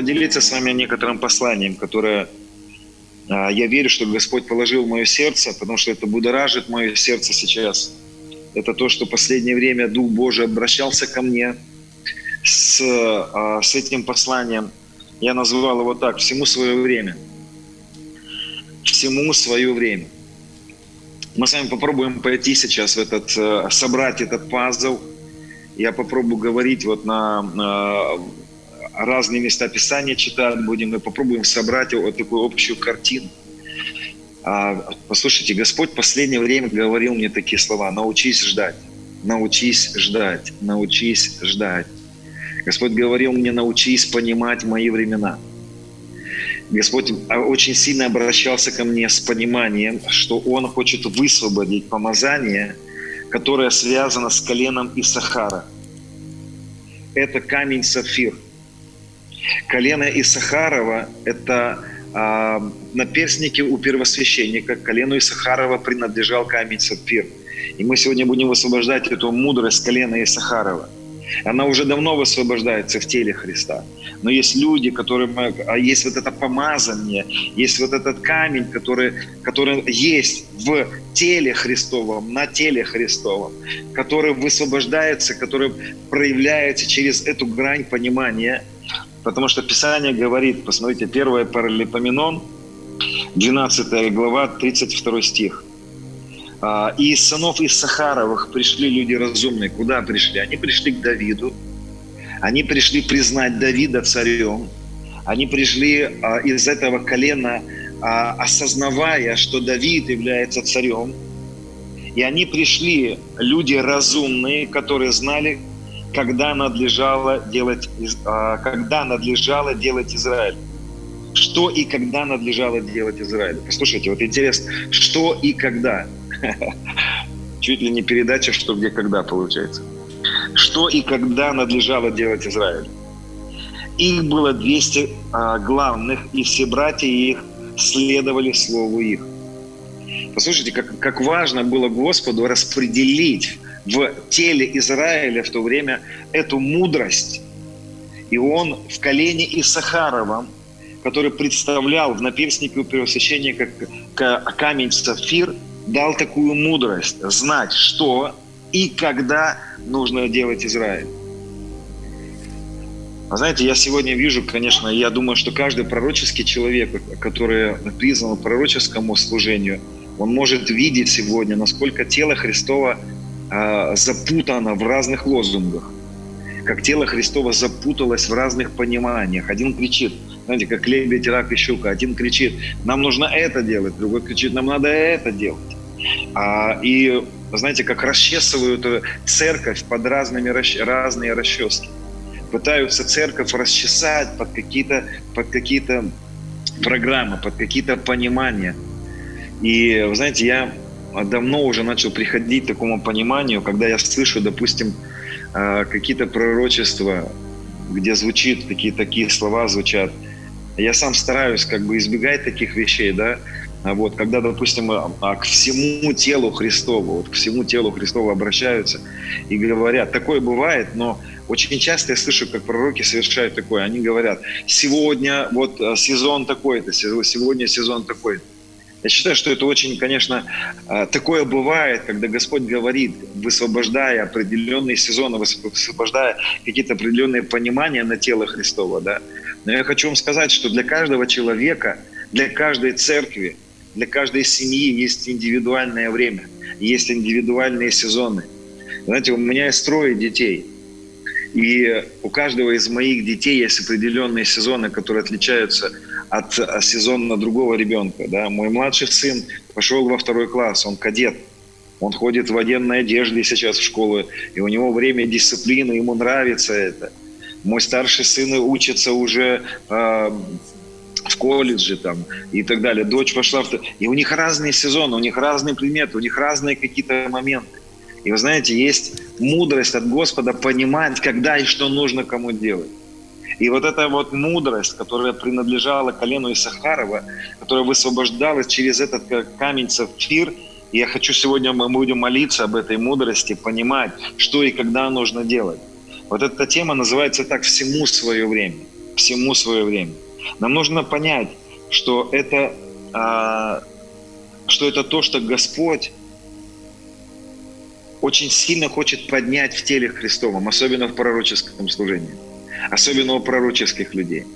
поделиться с вами некоторым посланием, которое а, я верю, что Господь положил в мое сердце, потому что это будоражит мое сердце сейчас. Это то, что последнее время Дух Божий обращался ко мне с, а, с этим посланием. Я назвал его так «Всему свое время». Всему свое время. Мы с вами попробуем пойти сейчас в этот, э, собрать этот пазл. Я попробую говорить вот на разные места Писания читать будем, мы попробуем собрать вот такую общую картину. А, послушайте, Господь в последнее время говорил мне такие слова. Научись ждать, научись ждать, научись ждать. Господь говорил мне, научись понимать мои времена. Господь очень сильно обращался ко мне с пониманием, что Он хочет высвободить помазание, которое связано с коленом Исахара. Это камень сапфир – Колено Исахарова – это а, наперстники у первосвященника. Колену Исахарова принадлежал камень сапфир. И мы сегодня будем высвобождать эту мудрость колена Исахарова. Она уже давно высвобождается в теле Христа. Но есть люди, которые, а есть вот это помазание, есть вот этот камень, который, который есть в теле Христовом, на теле Христовом, который высвобождается, который проявляется через эту грань понимания – Потому что Писание говорит, посмотрите, 1 Паралипоменон, 12 глава, 32 стих. «А, «И из сынов из пришли люди разумные». Куда пришли? Они пришли к Давиду. Они пришли признать Давида царем. Они пришли а, из этого колена, а, осознавая, что Давид является царем. И они пришли, люди разумные, которые знали, когда надлежало делать, а, когда надлежало делать Израиль. Что и когда надлежало делать Израиль. Послушайте, вот интересно, что и когда. Чуть ли не передача «Что, где, когда» получается. Что и когда надлежало делать Израиль. Их было 200 а, главных, и все братья их следовали слову их. Послушайте, как, как важно было Господу распределить в теле Израиля в то время эту мудрость. И он в колене Исахаровом, который представлял в наперстнике у первосвященника камень сапфир, дал такую мудрость, знать, что и когда нужно делать Израиль. А знаете, я сегодня вижу, конечно, я думаю, что каждый пророческий человек, который призван пророческому служению, он может видеть сегодня, насколько тело Христова э, запутано в разных лозунгах, как тело Христова запуталось в разных пониманиях. Один кричит, знаете, как лебедь, рак и щука. Один кричит, нам нужно это делать, другой кричит, нам надо это делать. А, и, знаете, как расчесывают церковь под разными, разные расчески. Пытаются церковь расчесать под какие-то под какие программы, под какие-то понимания. И, вы знаете, я давно уже начал приходить к такому пониманию, когда я слышу, допустим, э, какие-то пророчества, где звучит, такие, такие слова звучат. Я сам стараюсь как бы избегать таких вещей, да, а вот, когда, допустим, а, а к всему телу Христову, вот к всему телу Христову обращаются и говорят, такое бывает, но очень часто я слышу, как пророки совершают такое. Они говорят, сегодня вот э, сезон такой-то, сегодня сезон такой-то. Я считаю, что это очень, конечно, а, такое бывает, когда Господь говорит, высвобождая определенные сезоны, высвобождая какие-то определенные понимания на тело Христова. Да? Но я хочу вам сказать, что для каждого человека, для каждой церкви, для каждой семьи есть индивидуальное время, есть индивидуальные сезоны. Знаете, у меня есть трое детей. И у каждого из моих детей есть определенные сезоны, которые отличаются от сезона другого ребенка. Да? Мой младший сын пошел во второй класс, он кадет. Он ходит в военной одежде сейчас в школу, и у него время дисциплины, ему нравится это. Мой старший сын учится уже э, в колледже там и так далее. Дочь пошла в... И у них разные сезоны, у них разные предметы, у них разные какие-то моменты. И вы знаете, есть мудрость от Господа понимать, когда и что нужно кому делать. И вот эта вот мудрость, которая принадлежала колену Исахарова, которая высвобождалась через этот камень сапфир, я хочу сегодня, мы будем молиться об этой мудрости, понимать, что и когда нужно делать. Вот эта тема называется так «Всему свое время». Всему свое время. Нам нужно понять, что это, а, что это то, что Господь очень сильно хочет поднять в теле Христовом, особенно в пророческом служении, особенно у пророческих людей –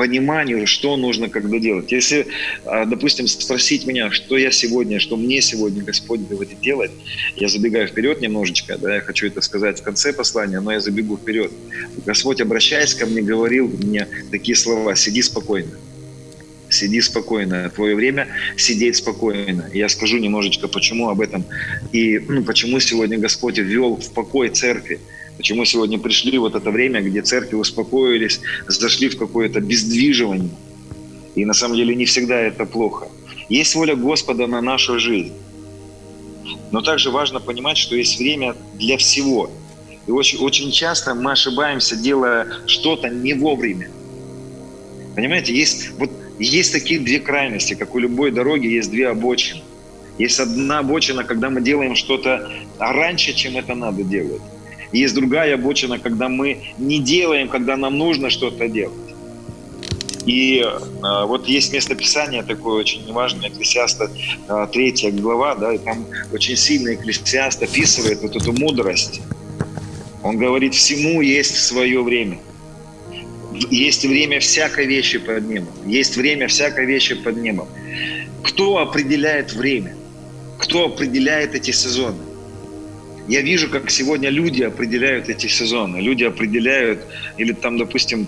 пониманию, что нужно когда делать. Если, а, допустим, спросить меня, что я сегодня, что мне сегодня Господь говорит делать, я забегаю вперед немножечко, да, я хочу это сказать в конце послания, но я забегу вперед. Господь, обращаясь ко мне, говорил мне такие слова, сиди спокойно. Сиди спокойно. Твое время сидеть спокойно. Я скажу немножечко, почему об этом. И ну, почему сегодня Господь ввел в покой церкви. Почему сегодня пришли вот это время, где церкви успокоились, зашли в какое-то бездвиживание. И на самом деле не всегда это плохо. Есть воля Господа на нашу жизнь. Но также важно понимать, что есть время для всего. И очень, очень часто мы ошибаемся, делая что-то не вовремя. Понимаете, есть, вот, есть такие две крайности, как у любой дороги есть две обочины. Есть одна обочина, когда мы делаем что-то раньше, чем это надо делать. Есть другая обочина, когда мы не делаем, когда нам нужно что-то делать. И э, вот есть местописание такое очень важное, Экклесиаста э, 3 глава, да, и там очень сильно Экклесиаст описывает вот эту мудрость. Он говорит, всему есть свое время. Есть время всякой вещи под небом. Есть время всякой вещи под небом. Кто определяет время? Кто определяет эти сезоны? Я вижу, как сегодня люди определяют эти сезоны. Люди определяют, или там, допустим,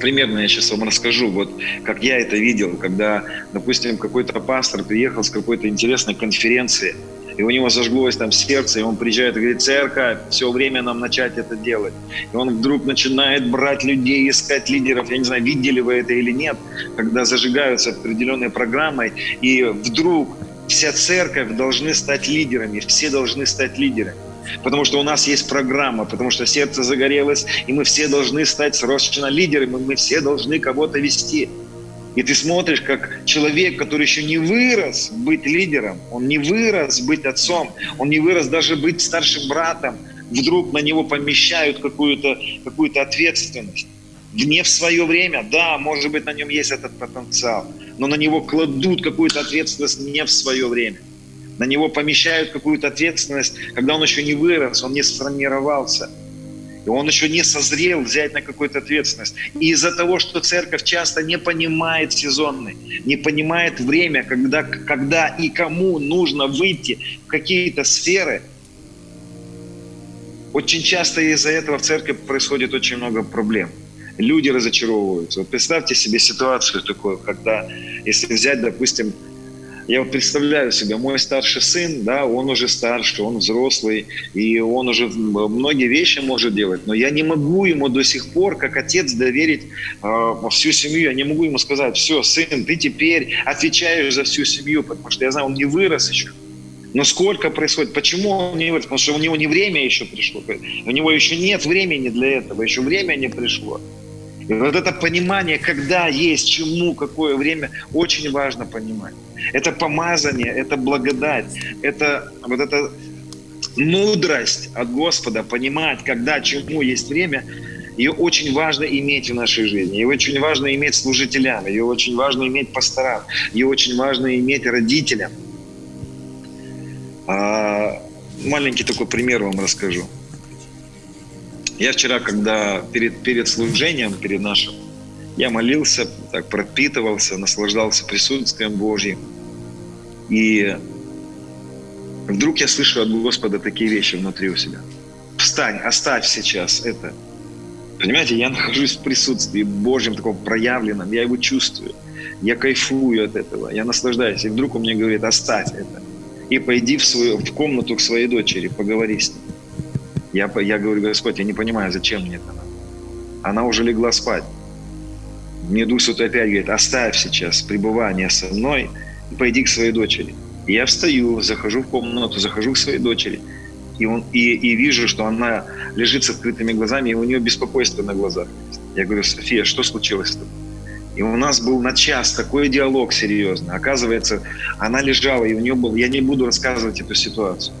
примерно я сейчас вам расскажу, вот как я это видел, когда, допустим, какой-то пастор приехал с какой-то интересной конференции, и у него зажглось там сердце, и он приезжает и говорит, церковь, все время нам начать это делать. И он вдруг начинает брать людей, искать лидеров. Я не знаю, видели вы это или нет, когда зажигаются определенной программой, и вдруг вся церковь должны стать лидерами, все должны стать лидерами. Потому что у нас есть программа, потому что сердце загорелось, и мы все должны стать срочно лидерами, мы все должны кого-то вести. И ты смотришь, как человек, который еще не вырос быть лидером, он не вырос быть отцом, он не вырос даже быть старшим братом, вдруг на него помещают какую-то какую ответственность. Не в свое время, да, может быть, на нем есть этот потенциал, но на него кладут какую-то ответственность не в свое время. На него помещают какую-то ответственность, когда он еще не вырос, он не сформировался. И он еще не созрел взять на какую-то ответственность. И из-за того, что церковь часто не понимает сезонный, не понимает время, когда, когда и кому нужно выйти в какие-то сферы, очень часто из-за этого в церкви происходит очень много проблем люди разочаровываются. Вот представьте себе ситуацию такую, когда, если взять, допустим, я вот представляю себе, мой старший сын, да, он уже старше, он взрослый, и он уже многие вещи может делать, но я не могу ему до сих пор, как отец, доверить э, всю семью, я не могу ему сказать, все, сын, ты теперь отвечаешь за всю семью, потому что я знаю, он не вырос еще. Но сколько происходит? Почему он не вырос? Потому что у него не время еще пришло. У него еще нет времени для этого, еще время не пришло. И вот это понимание, когда есть, чему, какое время, очень важно понимать. Это помазание, это благодать, это вот эта мудрость от Господа, понимать, когда, чему есть время, ее очень важно иметь в нашей жизни. Ее очень важно иметь служителям, ее очень важно иметь пасторам, ее очень важно иметь родителям. А, маленький такой пример вам расскажу. Я вчера, когда перед, перед служением, перед нашим, я молился, так пропитывался, наслаждался присутствием Божьим. И вдруг я слышу от Господа такие вещи внутри у себя. Встань, оставь сейчас это. Понимаете, я нахожусь в присутствии Божьем, таком проявленном, я его чувствую. Я кайфую от этого, я наслаждаюсь. И вдруг он мне говорит, оставь это. И пойди в, свою, в комнату к своей дочери, поговори с ней. Я, я говорю, Господь, я не понимаю, зачем мне это надо. Она уже легла спать. Мне Дух Святой опять говорит, оставь сейчас пребывание со мной и пойди к своей дочери. И я встаю, захожу в комнату, захожу к своей дочери, и, он, и, и вижу, что она лежит с открытыми глазами, и у нее беспокойство на глазах. Я говорю, София, что случилось с тобой? И у нас был на час такой диалог серьезный. Оказывается, она лежала, и у нее был... Я не буду рассказывать эту ситуацию.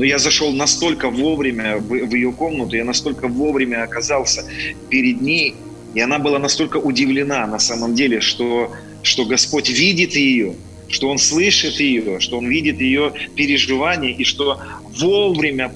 Но я зашел настолько вовремя в, в ее комнату, я настолько вовремя оказался перед ней, И она была настолько удивлена на самом деле, что, что Господь видит ее, что Он слышит ее, что Он видит ее переживания, и что вовремя,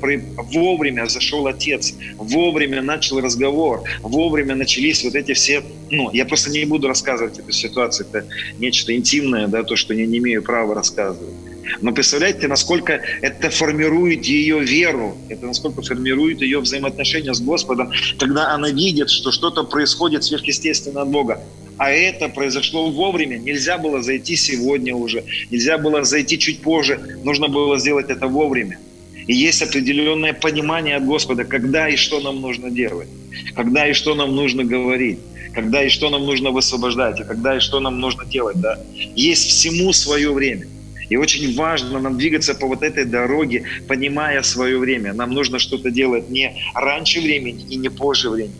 вовремя зашел Отец, вовремя начал разговор, вовремя начались вот эти все... Ну, я просто не буду рассказывать эту ситуацию, это нечто интимное, да, то, что я не имею права рассказывать. Но представляете, насколько это формирует ее веру, это насколько формирует ее взаимоотношения с Господом, когда она видит, что что-то происходит сверхъестественно от Бога. А это произошло вовремя. Нельзя было зайти сегодня уже, нельзя было зайти чуть позже. Нужно было сделать это вовремя. И есть определенное понимание от Господа, когда и что нам нужно делать, когда и что нам нужно говорить, когда и что нам нужно высвобождать, и когда и что нам нужно делать. Да? Есть всему свое время. И очень важно нам двигаться по вот этой дороге, понимая свое время. Нам нужно что-то делать не раньше времени и не позже времени.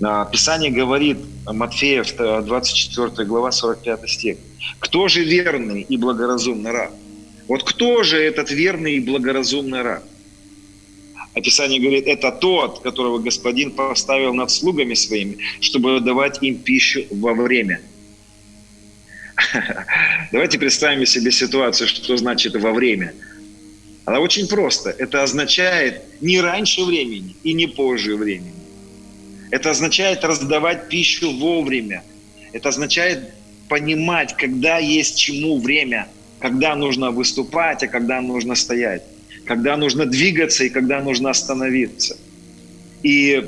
А, Писание говорит, Матфея, 24 глава, 45 стих. «Кто же верный и благоразумный раб?» Вот кто же этот верный и благоразумный раб? Описание говорит, это тот, которого Господин поставил над слугами своими, чтобы давать им пищу во время – Давайте представим себе ситуацию, что значит во время. Она очень просто. Это означает не раньше времени и не позже времени. Это означает раздавать пищу вовремя. Это означает понимать, когда есть чему время, когда нужно выступать, а когда нужно стоять, когда нужно двигаться и когда нужно остановиться. И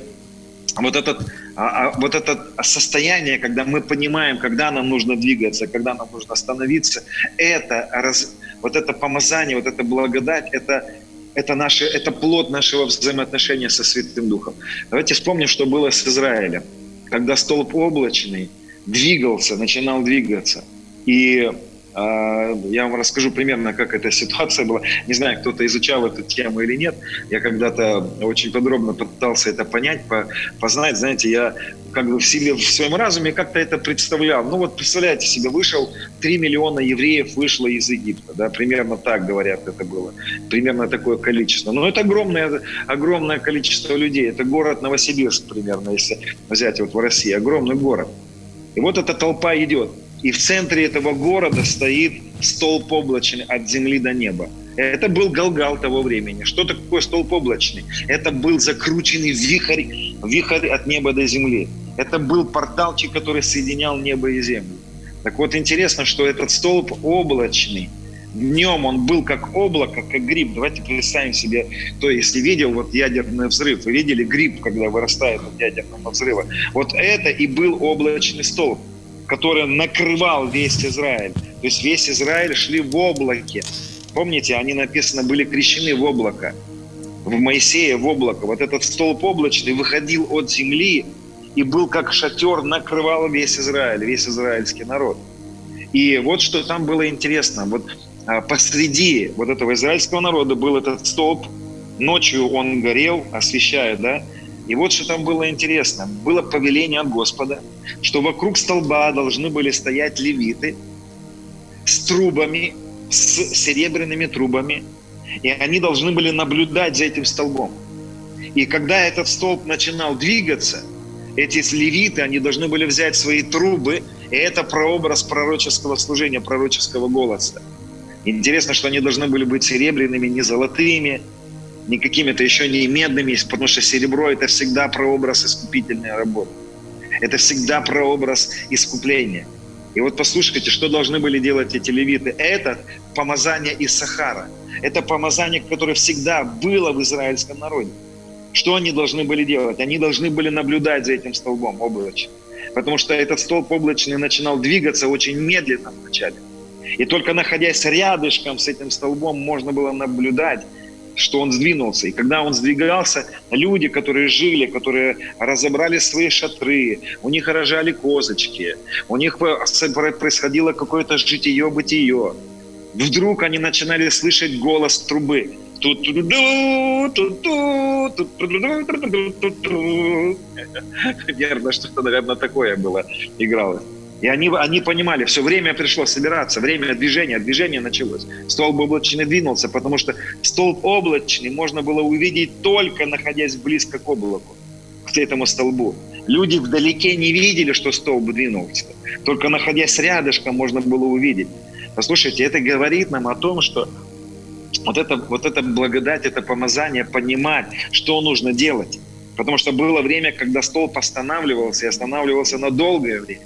вот этот а, а вот это состояние, когда мы понимаем, когда нам нужно двигаться, когда нам нужно остановиться, это раз, вот это помазание, вот эта благодать, это, это, наше, это плод нашего взаимоотношения со Святым Духом. Давайте вспомним, что было с Израилем. Когда столб облачный двигался, начинал двигаться, и я вам расскажу примерно, как эта ситуация была. Не знаю, кто-то изучал эту тему или нет. Я когда-то очень подробно пытался это понять, познать. Знаете, я как бы в силе, в своем разуме как-то это представлял. Ну вот представляете себе, вышел 3 миллиона евреев вышло из Египта, да, примерно так говорят это было, примерно такое количество. Но это огромное, огромное количество людей, это город Новосибирск примерно, если взять вот в России, огромный город. И вот эта толпа идет. И в центре этого города стоит столб облачный от земли до неба. Это был Галгал того времени. Что такое столб облачный? Это был закрученный вихрь, вихрь от неба до земли. Это был порталчик, который соединял небо и землю. Так вот, интересно, что этот столб облачный, днем он был как облако, как гриб. Давайте представим себе, то если видел вот ядерный взрыв, вы видели гриб, когда вырастает от ядерного взрыва. Вот это и был облачный столб который накрывал весь Израиль. То есть весь Израиль шли в облаке. Помните, они написано были крещены в облако. В Моисея в облако. Вот этот столб облачный выходил от земли и был как шатер, накрывал весь Израиль, весь израильский народ. И вот что там было интересно. Вот а, посреди вот этого израильского народа был этот столб. Ночью он горел, освещая, да, и вот что там было интересно. Было повеление от Господа, что вокруг столба должны были стоять левиты с трубами, с серебряными трубами, и они должны были наблюдать за этим столбом. И когда этот столб начинал двигаться, эти левиты, они должны были взять свои трубы, и это прообраз пророческого служения, пророческого голоса. Интересно, что они должны были быть серебряными, не золотыми, не какими-то еще не медными, потому что серебро – это всегда прообраз искупительной работы. Это всегда прообраз искупления. И вот послушайте, что должны были делать эти левиты. Это помазание из Сахара. Это помазание, которое всегда было в израильском народе. Что они должны были делать? Они должны были наблюдать за этим столбом облачным. Потому что этот столб облачный начинал двигаться очень медленно вначале. И только находясь рядышком с этим столбом, можно было наблюдать что он сдвинулся. И когда он сдвигался, люди, которые жили, которые разобрали свои шатры, у них рожали козочки, у них происходило какое-то житие-бытие. Вдруг они начинали слышать голос трубы. Верно, что-то, наверное, такое было, игралось. И они, они понимали, все время пришло собираться, время движения, движение началось. Столб облачный двинулся, потому что столб облачный можно было увидеть только находясь близко к облаку, к этому столбу. Люди вдалеке не видели, что столб двинулся. Только находясь рядышком, можно было увидеть. Послушайте, это говорит нам о том, что вот это, вот это благодать, это помазание, понимать, что нужно делать. Потому что было время, когда столб останавливался, и останавливался на долгое время.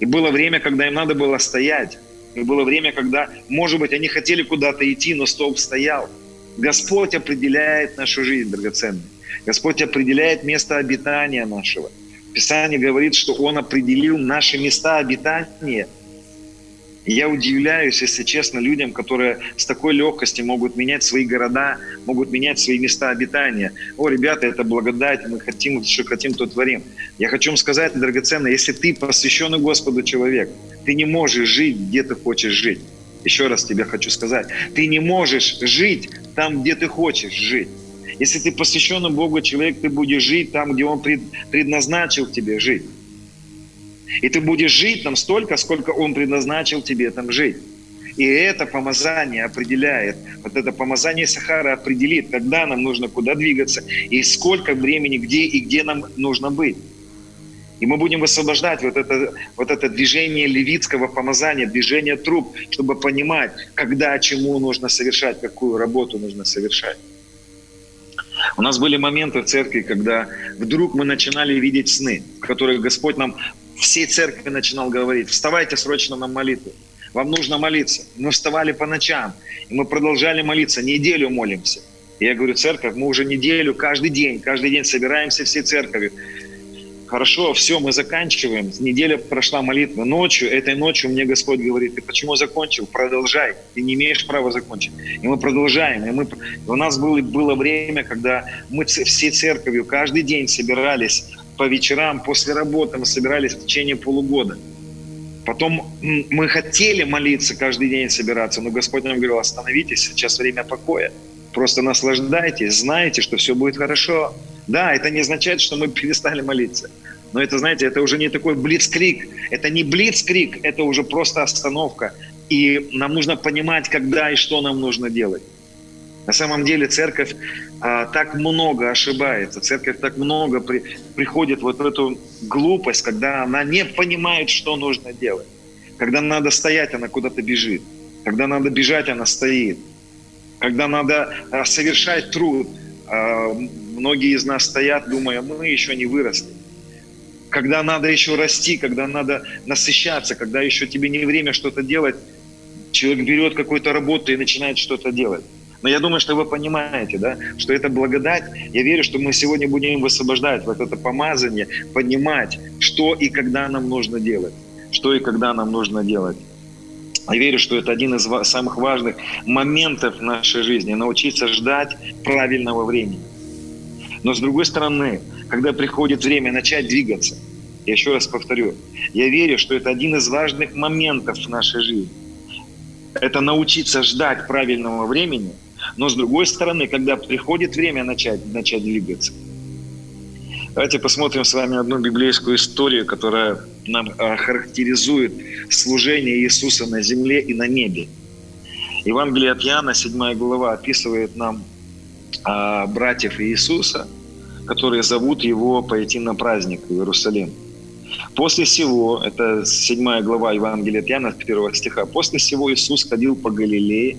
И было время, когда им надо было стоять. И было время, когда, может быть, они хотели куда-то идти, но столб стоял. Господь определяет нашу жизнь, драгоценная. Господь определяет место обитания нашего. Писание говорит, что Он определил наши места обитания – я удивляюсь, если честно, людям, которые с такой легкостью могут менять свои города, могут менять свои места обитания. О, ребята, это благодать, мы хотим, что хотим, то творим. Я хочу вам сказать, драгоценно, если ты посвященный Господу человек, ты не можешь жить, где ты хочешь жить. Еще раз тебе хочу сказать, ты не можешь жить там, где ты хочешь жить. Если ты посвященный Богу человек, ты будешь жить там, где Он предназначил тебе жить. И ты будешь жить там столько, сколько Он предназначил тебе там жить. И это помазание определяет, вот это помазание Сахара определит, когда нам нужно куда двигаться, и сколько времени, где и где нам нужно быть. И мы будем высвобождать вот это, вот это движение левитского помазания, движение труп, чтобы понимать, когда, чему нужно совершать, какую работу нужно совершать. У нас были моменты в церкви, когда вдруг мы начинали видеть сны, в которых Господь нам всей церкви начинал говорить, вставайте срочно на молитву, вам нужно молиться. Мы вставали по ночам, и мы продолжали молиться, неделю молимся. И я говорю, церковь, мы уже неделю, каждый день, каждый день собираемся всей церковью. Хорошо, все, мы заканчиваем. Неделя прошла молитва. Ночью, этой ночью мне Господь говорит, ты почему закончил? Продолжай. Ты не имеешь права закончить. И мы продолжаем. И мы... У нас было, было время, когда мы всей церковью каждый день собирались по вечерам после работы, мы собирались в течение полугода. Потом мы хотели молиться каждый день собираться, но Господь нам говорил, остановитесь, сейчас время покоя. Просто наслаждайтесь, знайте, что все будет хорошо. Да, это не означает, что мы перестали молиться. Но это, знаете, это уже не такой блицкрик. Это не блицкрик, это уже просто остановка. И нам нужно понимать, когда и что нам нужно делать. На самом деле церковь а, так много ошибается, церковь так много при, приходит вот в эту глупость, когда она не понимает, что нужно делать. Когда надо стоять, она куда-то бежит. Когда надо бежать, она стоит. Когда надо а, совершать труд, а, многие из нас стоят, думая, мы еще не выросли. Когда надо еще расти, когда надо насыщаться, когда еще тебе не время что-то делать, человек берет какую-то работу и начинает что-то делать. Но я думаю, что вы понимаете, да, что это благодать. Я верю, что мы сегодня будем высвобождать вот это помазание, понимать, что и когда нам нужно делать. Что и когда нам нужно делать. Я верю, что это один из самых важных моментов нашей жизни – научиться ждать правильного времени. Но с другой стороны, когда приходит время начать двигаться, я еще раз повторю, я верю, что это один из важных моментов в нашей жизни. Это научиться ждать правильного времени, но с другой стороны, когда приходит время начать, начать двигаться, Давайте посмотрим с вами одну библейскую историю, которая нам а, характеризует служение Иисуса на земле и на небе. Евангелие от Иоанна, 7 глава, описывает нам а, братьев Иисуса, которые зовут его пойти на праздник в Иерусалим. После всего, это 7 глава Евангелия от Иоанна, 1 стиха, после всего Иисус ходил по Галилее,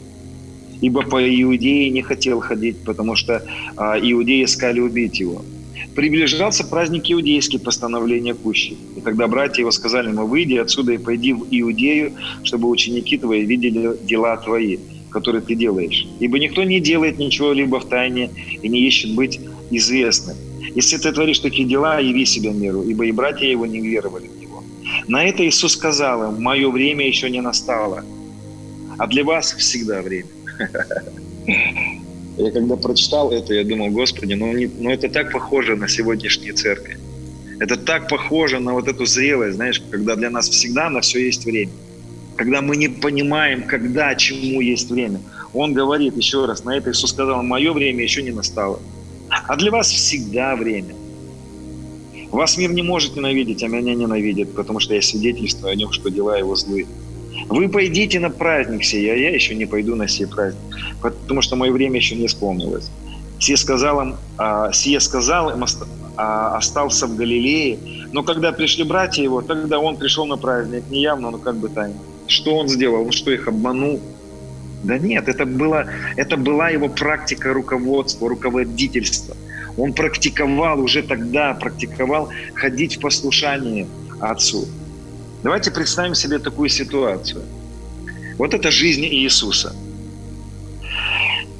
ибо по Иудее не хотел ходить, потому что а, иудеи искали убить его. Приближался праздник иудейский, постановление кущи. И тогда братья его сказали ему, выйди отсюда и пойди в Иудею, чтобы ученики твои видели дела твои, которые ты делаешь. Ибо никто не делает ничего либо в тайне и не ищет быть известным. Если ты творишь такие дела, яви себя миру, ибо и братья его не веровали в него. На это Иисус сказал им, мое время еще не настало, а для вас всегда время. Я когда прочитал это, я думал, Господи, ну, не, ну это так похоже на сегодняшние церкви. Это так похоже на вот эту зрелость, знаешь, когда для нас всегда на все есть время. Когда мы не понимаем, когда, чему есть время. Он говорит еще раз, на это Иисус сказал, мое время еще не настало. А для вас всегда время. Вас мир не может ненавидеть, а меня ненавидит, потому что я свидетельствую о нем, что дела его злые. Вы пойдите на праздник сей, а я еще не пойду на сей праздник, потому что мое время еще не исполнилось. Сие сказал им, а, сие сказал им, а, остался в Галилее. Но когда пришли братья его, тогда он пришел на праздник, не явно, но как бы тайно. Что он сделал? Он что, их обманул? Да нет, это, было, это была его практика руководства, руководительства. Он практиковал уже тогда, практиковал ходить в послушании Отцу. Давайте представим себе такую ситуацию. Вот это жизнь Иисуса.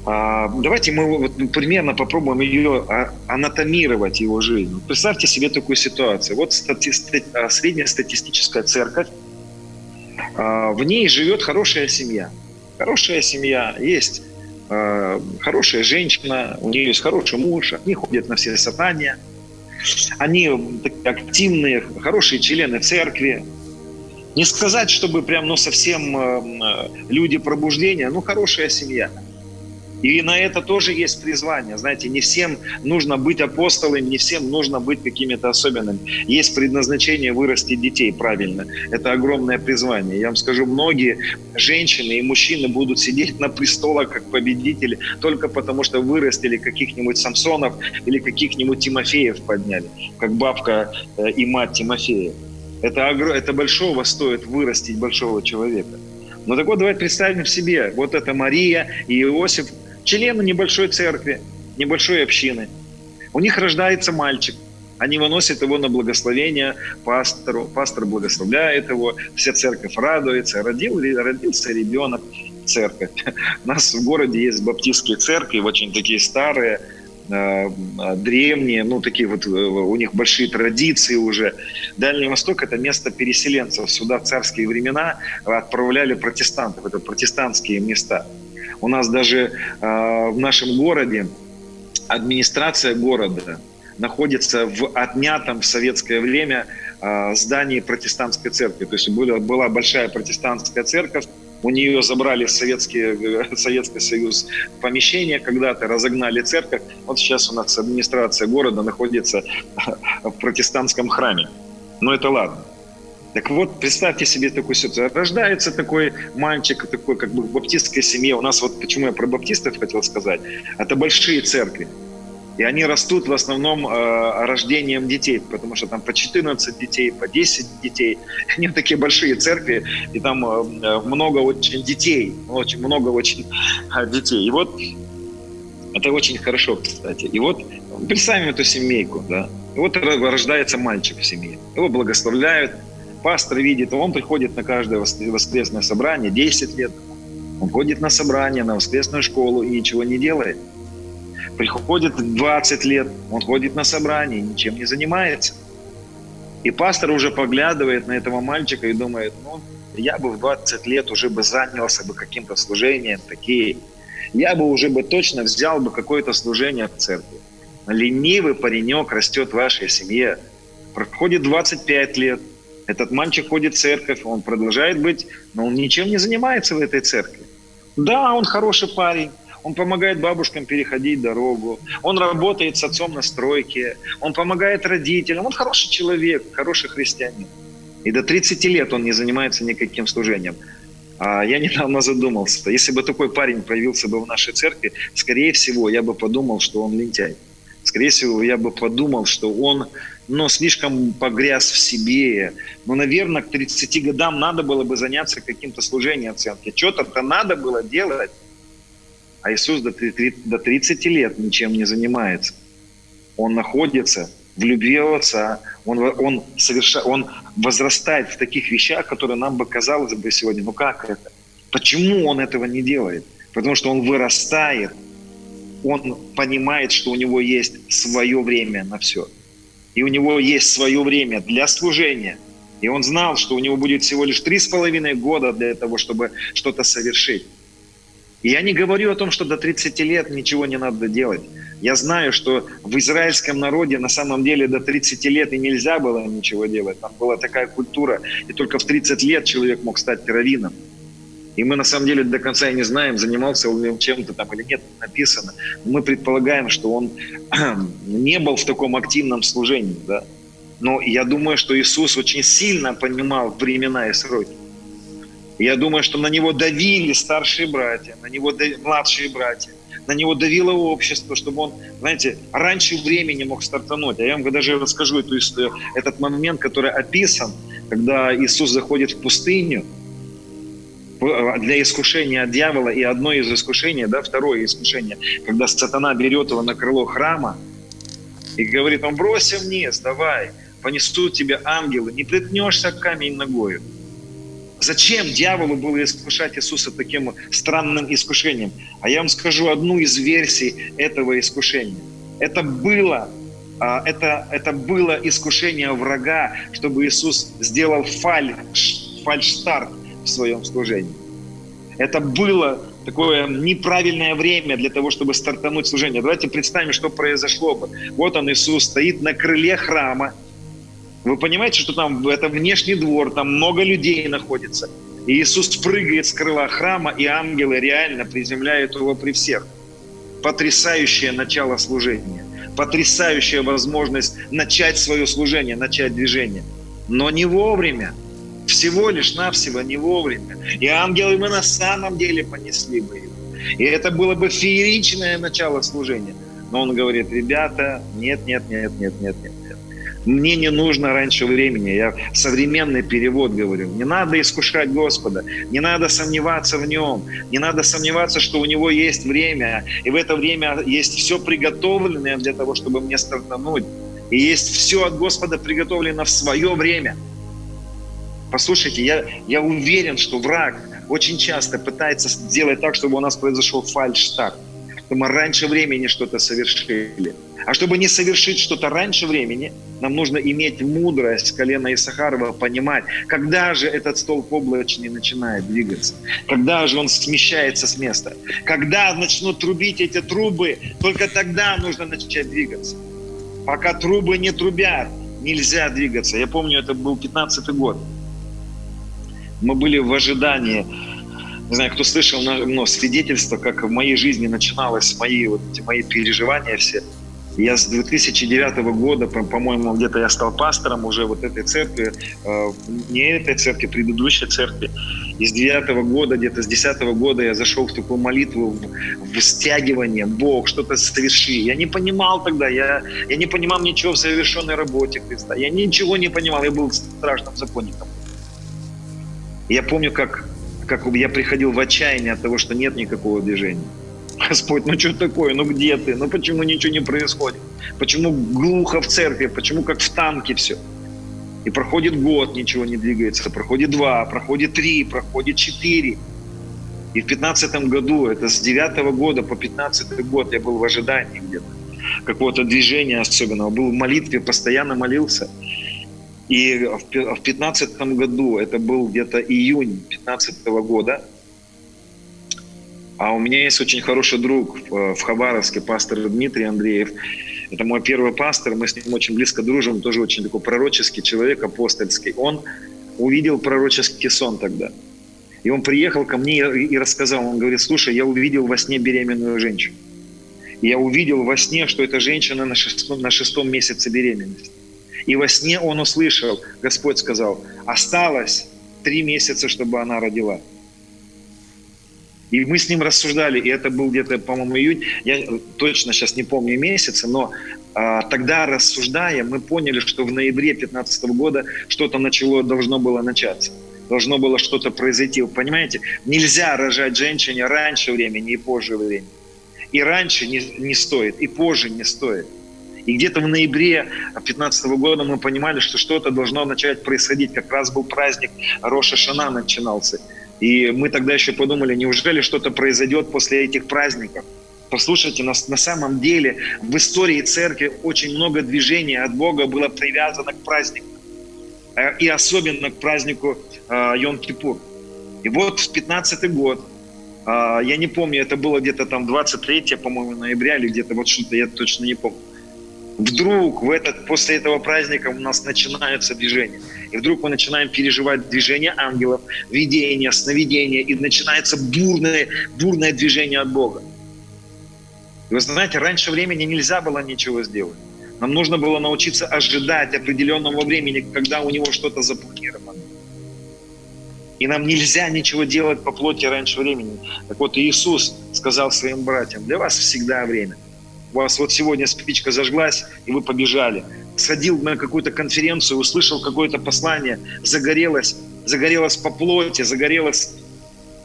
А, давайте мы вот примерно попробуем ее а, анатомировать, его жизнь. Представьте себе такую ситуацию. Вот стати- а, среднестатистическая церковь, в ней живет хорошая семья. Хорошая семья, есть хорошая женщина, у нее есть хороший муж, они ходят на все собрания, они активные, хорошие члены церкви, не сказать, чтобы прям, ну, совсем э, люди пробуждения, ну, хорошая семья. И на это тоже есть призвание. Знаете, не всем нужно быть апостолами, не всем нужно быть какими-то особенными. Есть предназначение вырастить детей правильно. Это огромное призвание. Я вам скажу, многие женщины и мужчины будут сидеть на престолах как победители только потому, что вырастили каких-нибудь Самсонов или каких-нибудь Тимофеев подняли, как бабка э, и мать Тимофея. Это, это большого стоит вырастить большого человека. Но так вот, давайте представим себе, вот это Мария и Иосиф, члены небольшой церкви, небольшой общины. У них рождается мальчик. Они выносят его на благословение пастору. Пастор благословляет его, вся церковь радуется. Родил, родился ребенок, церковь. У нас в городе есть баптистские церкви, очень такие старые, древние, ну, такие вот, э, у них большие традиции уже. Дальний Восток – это место переселенцев. Сюда в царские времена отправляли протестантов, это протестантские места. У нас даже э, в нашем городе администрация города находится в отнятом в советское время здании протестантской церкви. То есть была большая протестантская церковь, у нее забрали Советский, Советский Союз помещение когда-то, разогнали церковь. Вот сейчас у нас администрация города находится в протестантском храме. Но это ладно. Так вот, представьте себе такую ситуацию. Рождается такой мальчик, такой как бы в баптистской семье. У нас вот, почему я про баптистов хотел сказать, это большие церкви. И они растут в основном э, рождением детей, потому что там по 14 детей, по 10 детей. Они такие большие церкви, и там э, много очень детей, очень много очень э, детей. И вот это очень хорошо, кстати. И вот представим эту семейку, да. И вот рождается мальчик в семье. Его благословляют, пастор видит, он приходит на каждое воскресное собрание, 10 лет. Он ходит на собрание, на воскресную школу и ничего не делает – приходит 20 лет, он ходит на собрание, ничем не занимается. И пастор уже поглядывает на этого мальчика и думает, ну, я бы в 20 лет уже бы занялся бы каким-то служением, такие. Я бы уже бы точно взял бы какое-то служение в церкви. Ленивый паренек растет в вашей семье. Проходит 25 лет. Этот мальчик ходит в церковь, он продолжает быть, но он ничем не занимается в этой церкви. Да, он хороший парень, он помогает бабушкам переходить дорогу, он работает с отцом на стройке, он помогает родителям, он хороший человек, хороший христианин. И до 30 лет он не занимается никаким служением. А я недавно задумался, если бы такой парень появился бы в нашей церкви, скорее всего, я бы подумал, что он лентяй. Скорее всего, я бы подумал, что он но слишком погряз в себе. Ну, наверное, к 30 годам надо было бы заняться каким-то служением церкви. Что-то надо было делать. А Иисус до 30 лет ничем не занимается. Он находится в любви Отца, он, он, соверша, он возрастает в таких вещах, которые нам бы казалось бы сегодня, ну как это? Почему он этого не делает? Потому что он вырастает, он понимает, что у него есть свое время на все. И у него есть свое время для служения. И он знал, что у него будет всего лишь три с половиной года для того, чтобы что-то совершить. И я не говорю о том, что до 30 лет ничего не надо делать. Я знаю, что в израильском народе на самом деле до 30 лет и нельзя было ничего делать. Там была такая культура, и только в 30 лет человек мог стать раввином. И мы на самом деле до конца и не знаем, занимался он чем-то там или нет, написано. Мы предполагаем, что он не был в таком активном служении. Да? Но я думаю, что Иисус очень сильно понимал времена и сроки. Я думаю, что на него давили старшие братья, на него давили, младшие братья. на него давило общество, чтобы он, знаете, раньше времени мог стартануть. А я вам даже расскажу эту историю, этот момент, который описан, когда Иисус заходит в пустыню для искушения от дьявола, и одно из искушений, да, второе искушение, когда сатана берет его на крыло храма и говорит, он бросил вниз, давай, понесут тебя ангелы, не приткнешься камень ногою. Зачем дьяволу было искушать Иисуса таким странным искушением? А я вам скажу одну из версий этого искушения. Это было, а, это, это было искушение врага, чтобы Иисус сделал фальш, фальш-старт в своем служении. Это было такое неправильное время для того, чтобы стартануть служение. Давайте представим, что произошло бы. Вот он, Иисус, стоит на крыле храма, вы понимаете, что там это внешний двор, там много людей находится. И Иисус прыгает с крыла храма, и ангелы реально приземляют его при всех. Потрясающее начало служения. Потрясающая возможность начать свое служение, начать движение. Но не вовремя. Всего лишь навсего не вовремя. И ангелы мы на самом деле понесли бы его. И это было бы фееричное начало служения. Но он говорит, ребята, нет, нет, нет, нет, нет, нет. Мне не нужно раньше времени. Я современный перевод говорю. Не надо искушать Господа. Не надо сомневаться в Нем. Не надо сомневаться, что у Него есть время. И в это время есть все приготовленное для того, чтобы мне стартануть. И есть все от Господа приготовлено в свое время. Послушайте, я, я уверен, что враг очень часто пытается сделать так, чтобы у нас произошел фальш-старт. Что мы раньше времени что-то совершили. А чтобы не совершить что-то раньше времени, нам нужно иметь мудрость колена Исахарова, понимать, когда же этот столб облачный начинает двигаться, когда же он смещается с места, когда начнут трубить эти трубы, только тогда нужно начать двигаться. Пока трубы не трубят, нельзя двигаться. Я помню, это был 15 год. Мы были в ожидании не знаю, кто слышал но свидетельство, как в моей жизни начиналось мои, вот, мои переживания все – я с 2009 года, по-моему, где-то я стал пастором уже вот этой церкви, э, не этой церкви, предыдущей церкви. И с 9 года, где-то с 10 года я зашел в такую молитву, в, в стягивание, Бог, что-то соверши. Я не понимал тогда, я, я не понимал ничего в совершенной работе Христа. Я ничего не понимал, я был страшным законником. Я помню, как, как я приходил в отчаяние от того, что нет никакого движения. Господь, ну что такое, ну где ты, ну почему ничего не происходит, почему глухо в церкви, почему как в танке все. И проходит год, ничего не двигается, проходит два, проходит три, проходит четыре. И в пятнадцатом году, это с девятого года по пятнадцатый год я был в ожидании где-то какого-то движения особенного, был в молитве, постоянно молился. И в пятнадцатом году, это был где-то июнь пятнадцатого года, а у меня есть очень хороший друг в Хабаровске, пастор Дмитрий Андреев. Это мой первый пастор, мы с ним очень близко дружим, тоже очень такой пророческий человек, апостольский. Он увидел пророческий сон тогда. И он приехал ко мне и рассказал, он говорит, слушай, я увидел во сне беременную женщину. И я увидел во сне, что эта женщина на шестом, на шестом месяце беременности. И во сне он услышал, Господь сказал, осталось три месяца, чтобы она родила. И мы с ним рассуждали, и это был где-то, по-моему, июнь, я точно сейчас не помню месяца, но а, тогда рассуждая, мы поняли, что в ноябре 2015 года что-то начало, должно было начаться. Должно было что-то произойти. Вы понимаете, нельзя рожать женщине раньше времени и позже времени. И раньше не, не стоит, и позже не стоит. И где-то в ноябре 2015 года мы понимали, что что-то должно начать происходить. Как раз был праздник Роша Шана начинался. И мы тогда еще подумали, неужели что-то произойдет после этих праздников? Послушайте, на, на самом деле в истории церкви очень много движений от Бога было привязано к празднику. Э, и особенно к празднику э, Йом-Кипур. И вот в 15 год, э, я не помню, это было где-то там 23, по-моему, ноября или где-то вот что-то, я точно не помню вдруг в этот, после этого праздника у нас начинаются движения. И вдруг мы начинаем переживать движение ангелов, видение, сновидение, и начинается бурное, бурное движение от Бога. вы знаете, раньше времени нельзя было ничего сделать. Нам нужно было научиться ожидать определенного времени, когда у него что-то запланировано. И нам нельзя ничего делать по плоти раньше времени. Так вот, Иисус сказал своим братьям, для вас всегда время. У вас вот сегодня спичка зажглась, и вы побежали. Сходил на какую-то конференцию, услышал какое-то послание, загорелось, загорелось по плоти, загорелось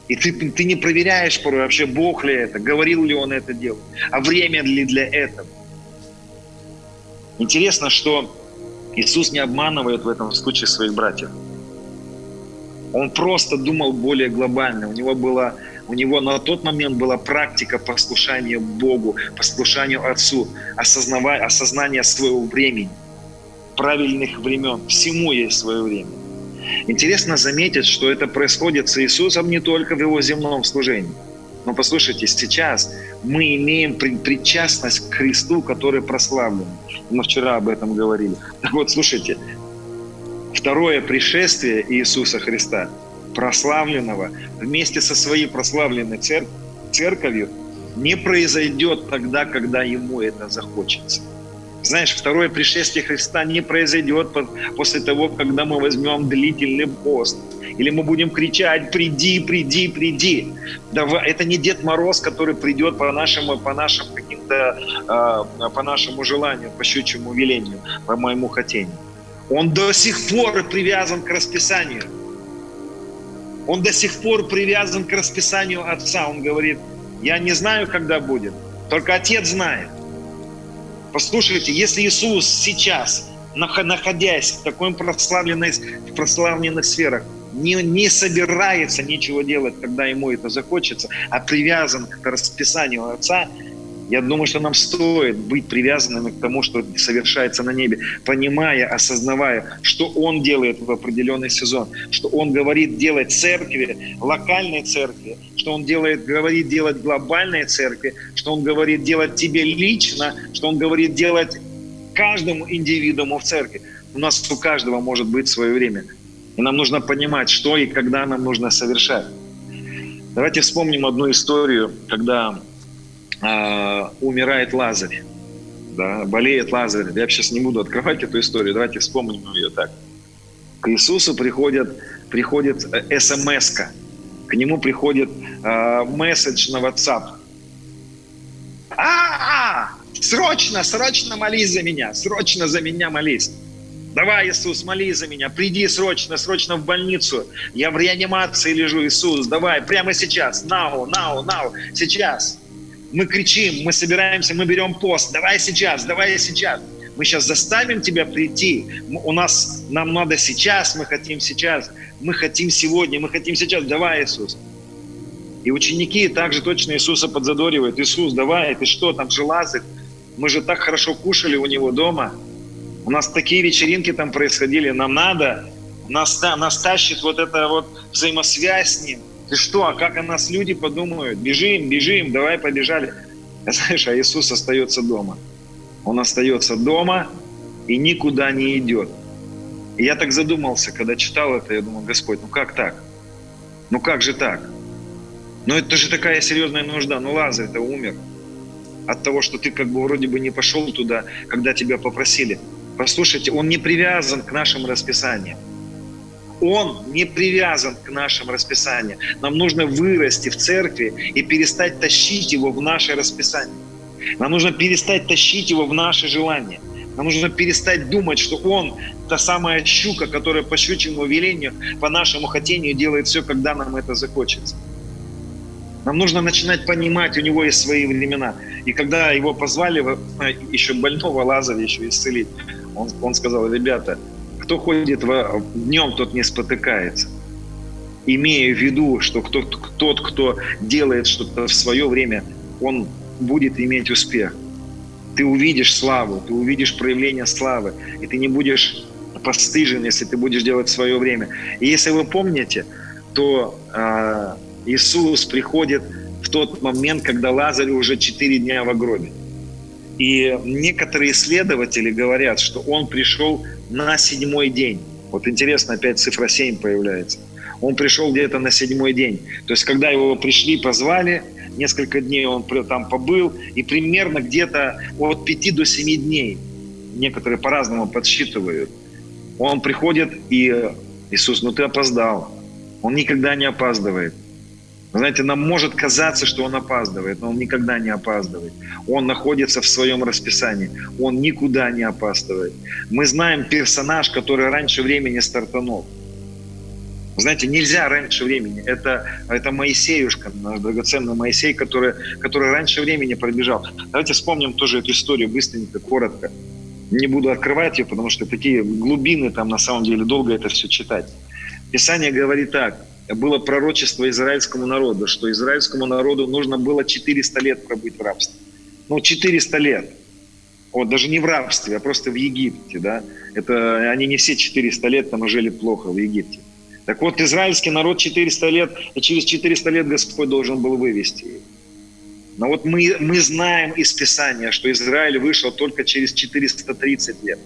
и ты, ты не проверяешь порой вообще, Бог ли это, говорил ли он это делать, а время ли для этого. Интересно, что Иисус не обманывает в этом случае своих братьев. Он просто думал более глобально. У него, была, у него на тот момент была практика послушания Богу, послушанию Отцу, осознавая, осознание своего времени, правильных времен. Всему есть свое время. Интересно заметить, что это происходит с Иисусом не только в его земном служении. Но послушайте, сейчас мы имеем причастность к Христу, который прославлен. Мы вчера об этом говорили. Так вот, слушайте, второе пришествие Иисуса Христа, прославленного, вместе со своей прославленной церковью, церковью не произойдет тогда, когда ему это захочется. Знаешь, второе пришествие Христа не произойдет после того, когда мы возьмем длительный пост. Или мы будем кричать «приди, приди, приди». Это не Дед Мороз, который придет по нашему, по нашим каким-то, а, по нашему желанию, по щучьему велению, по моему хотению. Он до сих пор привязан к расписанию. Он до сих пор привязан к расписанию Отца. Он говорит, я не знаю, когда будет, только Отец знает. Послушайте, если Иисус сейчас, находясь в такой прославленной, в прославленных сферах, не, не собирается ничего делать, когда ему это захочется, а привязан к расписанию Отца, я думаю, что нам стоит быть привязанными к тому, что совершается на небе, понимая, осознавая, что Он делает в определенный сезон, что Он говорит делать церкви, локальной церкви, что Он делает, говорит делать глобальной церкви, что Он говорит делать тебе лично, что Он говорит делать каждому индивидууму в церкви. У нас у каждого может быть свое время. И нам нужно понимать, что и когда нам нужно совершать. Давайте вспомним одну историю, когда э, умирает Лазарь, да, болеет Лазарь. Я сейчас не буду открывать эту историю, давайте вспомним ее так. К Иисусу приходит, приходит э, смс -ка. к нему приходит э, месседж на WhatsApp. А, -а, срочно, срочно молись за меня, срочно за меня молись. Давай, Иисус, молись за меня, приди срочно, срочно в больницу. Я в реанимации лежу, Иисус, давай, прямо сейчас, now, now, now, сейчас мы кричим, мы собираемся, мы берем пост, давай сейчас, давай сейчас. Мы сейчас заставим тебя прийти. У нас, нам надо сейчас, мы хотим сейчас, мы хотим сегодня, мы хотим сейчас. Давай, Иисус. И ученики также точно Иисуса подзадоривают. Иисус, давай, ты что, там же Лазарь? Мы же так хорошо кушали у него дома. У нас такие вечеринки там происходили. Нам надо, нас, нас тащит вот эта вот взаимосвязь с ним – ты что, а как о нас люди подумают? Бежим, бежим, давай побежали. Знаешь, а Иисус остается дома. Он остается дома и никуда не идет. И я так задумался, когда читал это, я думал, Господь, ну как так? Ну как же так? Ну это же такая серьезная нужда. Ну Лазарь-то умер от того, что ты как бы вроде бы не пошел туда, когда тебя попросили. Послушайте, он не привязан к нашим расписаниям. Он не привязан к нашим расписаниям. Нам нужно вырасти в церкви и перестать тащить его в наше расписание. Нам нужно перестать тащить его в наши желания. Нам нужно перестать думать, что он та самая щука, которая по щучьему велению, по нашему хотению делает все, когда нам это захочется. Нам нужно начинать понимать, у него есть свои времена. И когда его позвали, еще больного Лазаря еще исцелить, он, он сказал, ребята, кто ходит в, днем, тот не спотыкается. Имея в виду, что кто, тот, кто делает что-то в свое время, он будет иметь успех. Ты увидишь славу, ты увидишь проявление славы, и ты не будешь постыжен, если ты будешь делать свое время. И если вы помните, то э, Иисус приходит в тот момент, когда Лазарь уже четыре дня в гробе. И некоторые исследователи говорят, что он пришел на седьмой день. Вот интересно, опять цифра 7 появляется. Он пришел где-то на седьмой день. То есть, когда его пришли, позвали, несколько дней он там побыл, и примерно где-то от 5 до 7 дней, некоторые по-разному подсчитывают, он приходит, и Иисус, ну ты опоздал. Он никогда не опаздывает. Знаете, нам может казаться, что он опаздывает, но он никогда не опаздывает. Он находится в своем расписании. Он никуда не опаздывает. Мы знаем персонаж, который раньше времени стартанул. Знаете, нельзя раньше времени. Это, это Моисеюшка, наш драгоценный Моисей, который, который раньше времени пробежал. Давайте вспомним тоже эту историю быстренько, коротко. Не буду открывать ее, потому что такие глубины там на самом деле долго это все читать. Писание говорит так – было пророчество израильскому народу, что израильскому народу нужно было 400 лет пробыть в рабстве. Ну, 400 лет. Вот, даже не в рабстве, а просто в Египте, да. Это, они не все 400 лет там жили плохо в Египте. Так вот, израильский народ 400 лет, и через 400 лет Господь должен был вывести их. Но вот мы, мы знаем из Писания, что Израиль вышел только через 430 лет.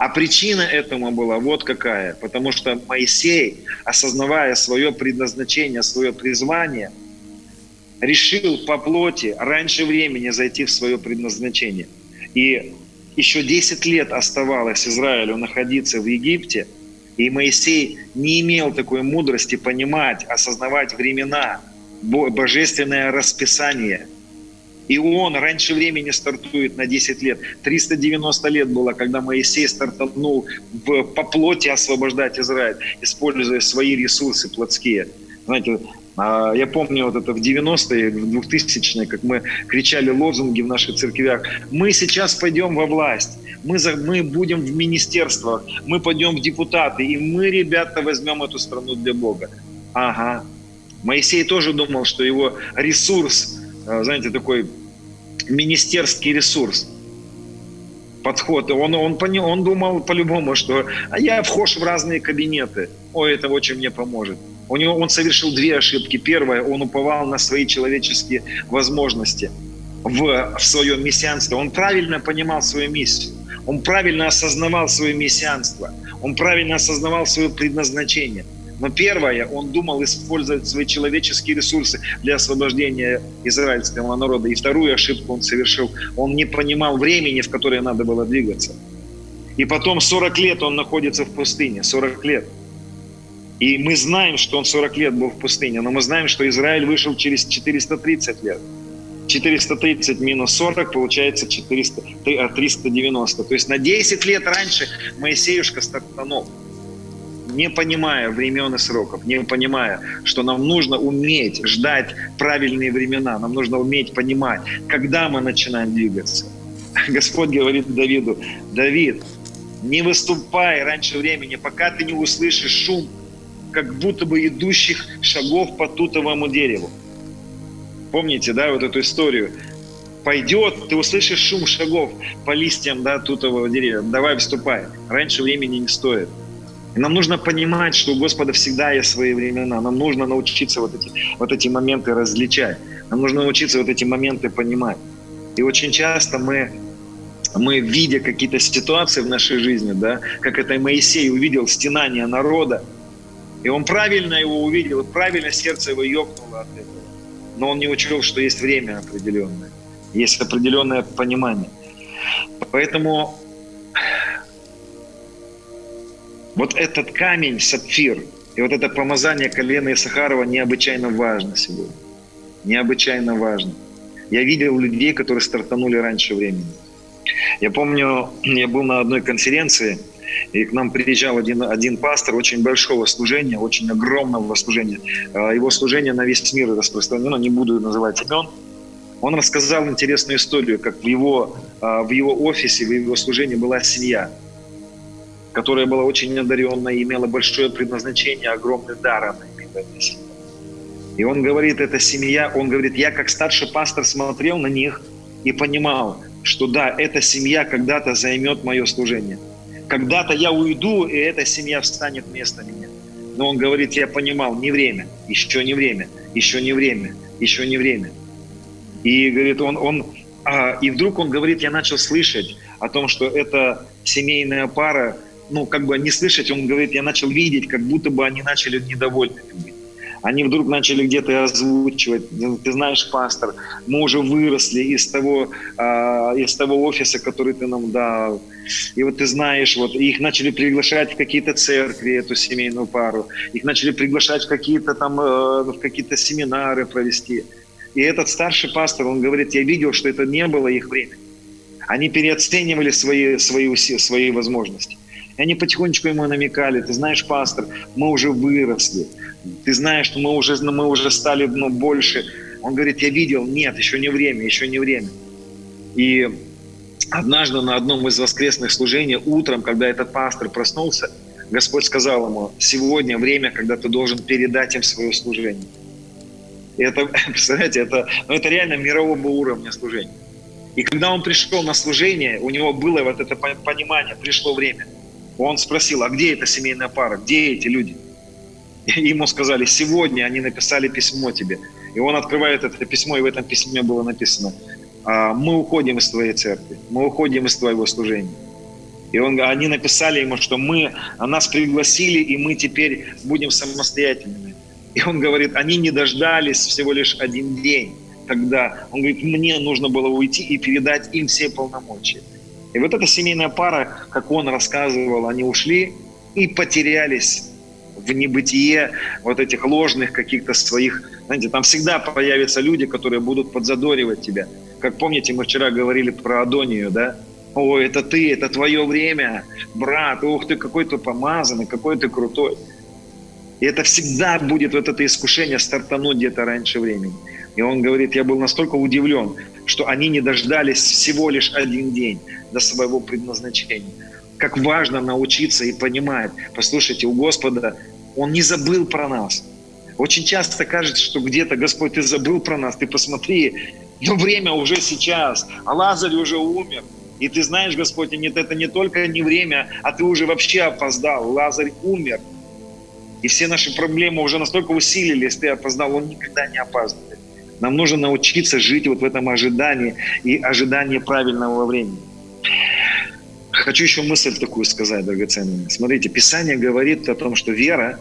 А причина этому была вот какая. Потому что Моисей, осознавая свое предназначение, свое призвание, решил по плоти раньше времени зайти в свое предназначение. И еще 10 лет оставалось Израилю находиться в Египте, и Моисей не имел такой мудрости понимать, осознавать времена, божественное расписание – и он раньше времени стартует на 10 лет. 390 лет было, когда Моисей стартанул в, по плоти освобождать Израиль, используя свои ресурсы плотские. Знаете, а, я помню вот это в 90-е, в 2000-е, как мы кричали лозунги в наших церквях. Мы сейчас пойдем во власть, мы, за, мы будем в министерствах, мы пойдем в депутаты, и мы, ребята, возьмем эту страну для Бога. Ага. Моисей тоже думал, что его ресурс, а, знаете, такой министерский ресурс подход. Он, он, он думал по-любому, что а я вхож в разные кабинеты. Ой, это очень мне поможет. У него, он совершил две ошибки. Первое, он уповал на свои человеческие возможности в, в своем мессианстве. Он правильно понимал свою миссию. Он правильно осознавал свое мессианство. Он правильно осознавал свое предназначение – но первое, он думал использовать свои человеческие ресурсы для освобождения израильского народа. И вторую ошибку он совершил. Он не понимал времени, в которое надо было двигаться. И потом 40 лет он находится в пустыне. 40 лет. И мы знаем, что он 40 лет был в пустыне, но мы знаем, что Израиль вышел через 430 лет. 430 минус 40 получается 400, 390. То есть на 10 лет раньше Моисеюшка стартанул не понимая времен и сроков, не понимая, что нам нужно уметь ждать правильные времена, нам нужно уметь понимать, когда мы начинаем двигаться. Господь говорит Давиду, Давид, не выступай раньше времени, пока ты не услышишь шум, как будто бы идущих шагов по тутовому дереву. Помните, да, вот эту историю? Пойдет, ты услышишь шум шагов по листьям, да, тутового дерева. Давай вступай. Раньше времени не стоит. Нам нужно понимать, что у Господа всегда есть свои времена. Нам нужно научиться вот эти, вот эти моменты различать. Нам нужно научиться вот эти моменты понимать. И очень часто мы, мы видя какие-то ситуации в нашей жизни, да, как это Моисей увидел стенание народа, и он правильно его увидел, правильно сердце его ёкнуло от этого. Но он не учел, что есть время определенное, есть определенное понимание. Поэтому вот этот камень, сапфир, и вот это помазание колена Исахарова необычайно важно сегодня. Необычайно важно. Я видел людей, которые стартанули раньше времени. Я помню, я был на одной конференции, и к нам приезжал один, один пастор очень большого служения, очень огромного служения. А, его служение на весь мир распространено, не буду называть имен. Он рассказал интересную историю, как в его, а, в его офисе, в его служении была семья – которая была очень одаренной, имела большое предназначение, огромный дар она имела. И он говорит, эта семья, он говорит, я как старший пастор смотрел на них и понимал, что да, эта семья когда-то займет мое служение. Когда-то я уйду, и эта семья встанет вместо меня. Но он говорит, я понимал, не время, еще не время, еще не время, еще не время. И говорит, он, он а, и вдруг он говорит, я начал слышать о том, что эта семейная пара ну, как бы не слышать, он говорит, я начал видеть, как будто бы они начали недовольными быть. они вдруг начали где-то озвучивать. Ты знаешь, пастор, мы уже выросли из того, э, из того офиса, который ты нам дал. И вот ты знаешь, вот их начали приглашать в какие-то церкви, эту семейную пару. Их начали приглашать в какие-то там, э, в какие-то семинары провести. И этот старший пастор, он говорит, я видел, что это не было их время. Они переоценивали свои, свои, свои возможности. И они потихонечку ему намекали, ты знаешь, пастор, мы уже выросли, ты знаешь, что мы уже, мы уже стали ну, больше. Он говорит, я видел, нет, еще не время, еще не время. И однажды на одном из воскресных служений утром, когда этот пастор проснулся, Господь сказал ему, сегодня время, когда ты должен передать им свое служение. И это, представляете, это, ну, это реально мирового уровня служения. И когда он пришел на служение, у него было вот это понимание, пришло время. Он спросил, а где эта семейная пара, где эти люди? И ему сказали, сегодня они написали письмо тебе. И он открывает это письмо, и в этом письме было написано, «А, мы уходим из твоей церкви, мы уходим из твоего служения. И он, они написали ему, что мы, нас пригласили, и мы теперь будем самостоятельными. И он говорит, они не дождались всего лишь один день тогда. Он говорит, мне нужно было уйти и передать им все полномочия. И вот эта семейная пара, как он рассказывал, они ушли и потерялись в небытие вот этих ложных каких-то своих, знаете, там всегда появятся люди, которые будут подзадоривать тебя. Как помните, мы вчера говорили про Адонию, да? О, это ты, это твое время, брат, ух ты, какой ты помазанный, какой ты крутой. И это всегда будет вот это искушение стартануть где-то раньше времени. И он говорит, я был настолько удивлен, что они не дождались всего лишь один день до своего предназначения. Как важно научиться и понимать. Послушайте, у Господа Он не забыл про нас. Очень часто кажется, что где-то, Господь, ты забыл про нас, ты посмотри, но время уже сейчас, а Лазарь уже умер. И ты знаешь, Господь, нет, это не только не время, а ты уже вообще опоздал. Лазарь умер. И все наши проблемы уже настолько усилились, ты опоздал, он никогда не опаздывает. Нам нужно научиться жить вот в этом ожидании и ожидании правильного времени. Хочу еще мысль такую сказать, драгоценная. Смотрите, Писание говорит о том, что вера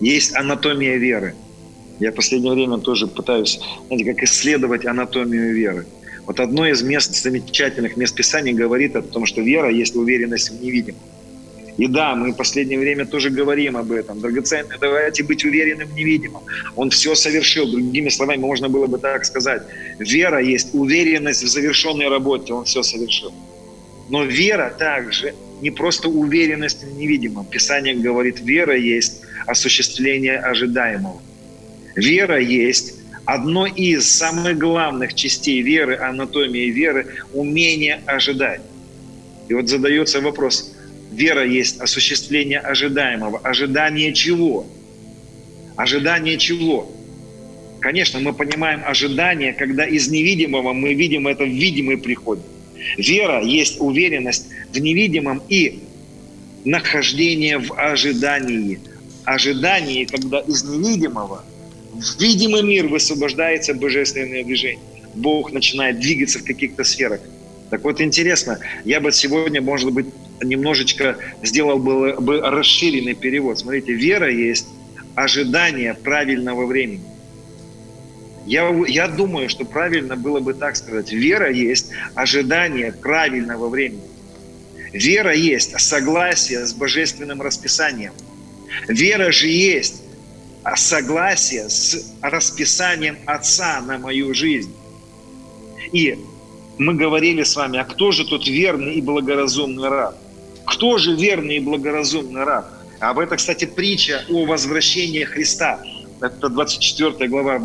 есть анатомия веры. Я в последнее время тоже пытаюсь, знаете, как исследовать анатомию веры. Вот одно из мест, замечательных мест Писания говорит о том, что вера есть уверенность в невидимом. И да, мы в последнее время тоже говорим об этом. Драгоценный, давайте быть уверенным в невидимом. Он все совершил. Другими словами, можно было бы так сказать. Вера есть уверенность в завершенной работе. Он все совершил. Но вера также не просто уверенность в невидимом. Писание говорит, вера есть осуществление ожидаемого. Вера есть одно из самых главных частей веры, анатомии веры, умение ожидать. И вот задается вопрос, Вера есть осуществление ожидаемого. Ожидание чего? Ожидание чего? Конечно, мы понимаем ожидание, когда из невидимого мы видим это видимый приход. Вера есть уверенность в невидимом и нахождение в ожидании. Ожидание, когда из невидимого в видимый мир высвобождается божественное движение. Бог начинает двигаться в каких-то сферах. Так вот, интересно, я бы сегодня, может быть, немножечко сделал бы, бы расширенный перевод. Смотрите, вера есть ожидание правильного времени. Я, я думаю, что правильно было бы так сказать. Вера есть ожидание правильного времени. Вера есть согласие с божественным расписанием. Вера же есть согласие с расписанием Отца на мою жизнь. И мы говорили с вами, а кто же тут верный и благоразумный раб? Кто же верный и благоразумный раб? Об этом, кстати, притча о возвращении Христа. Это 24 глава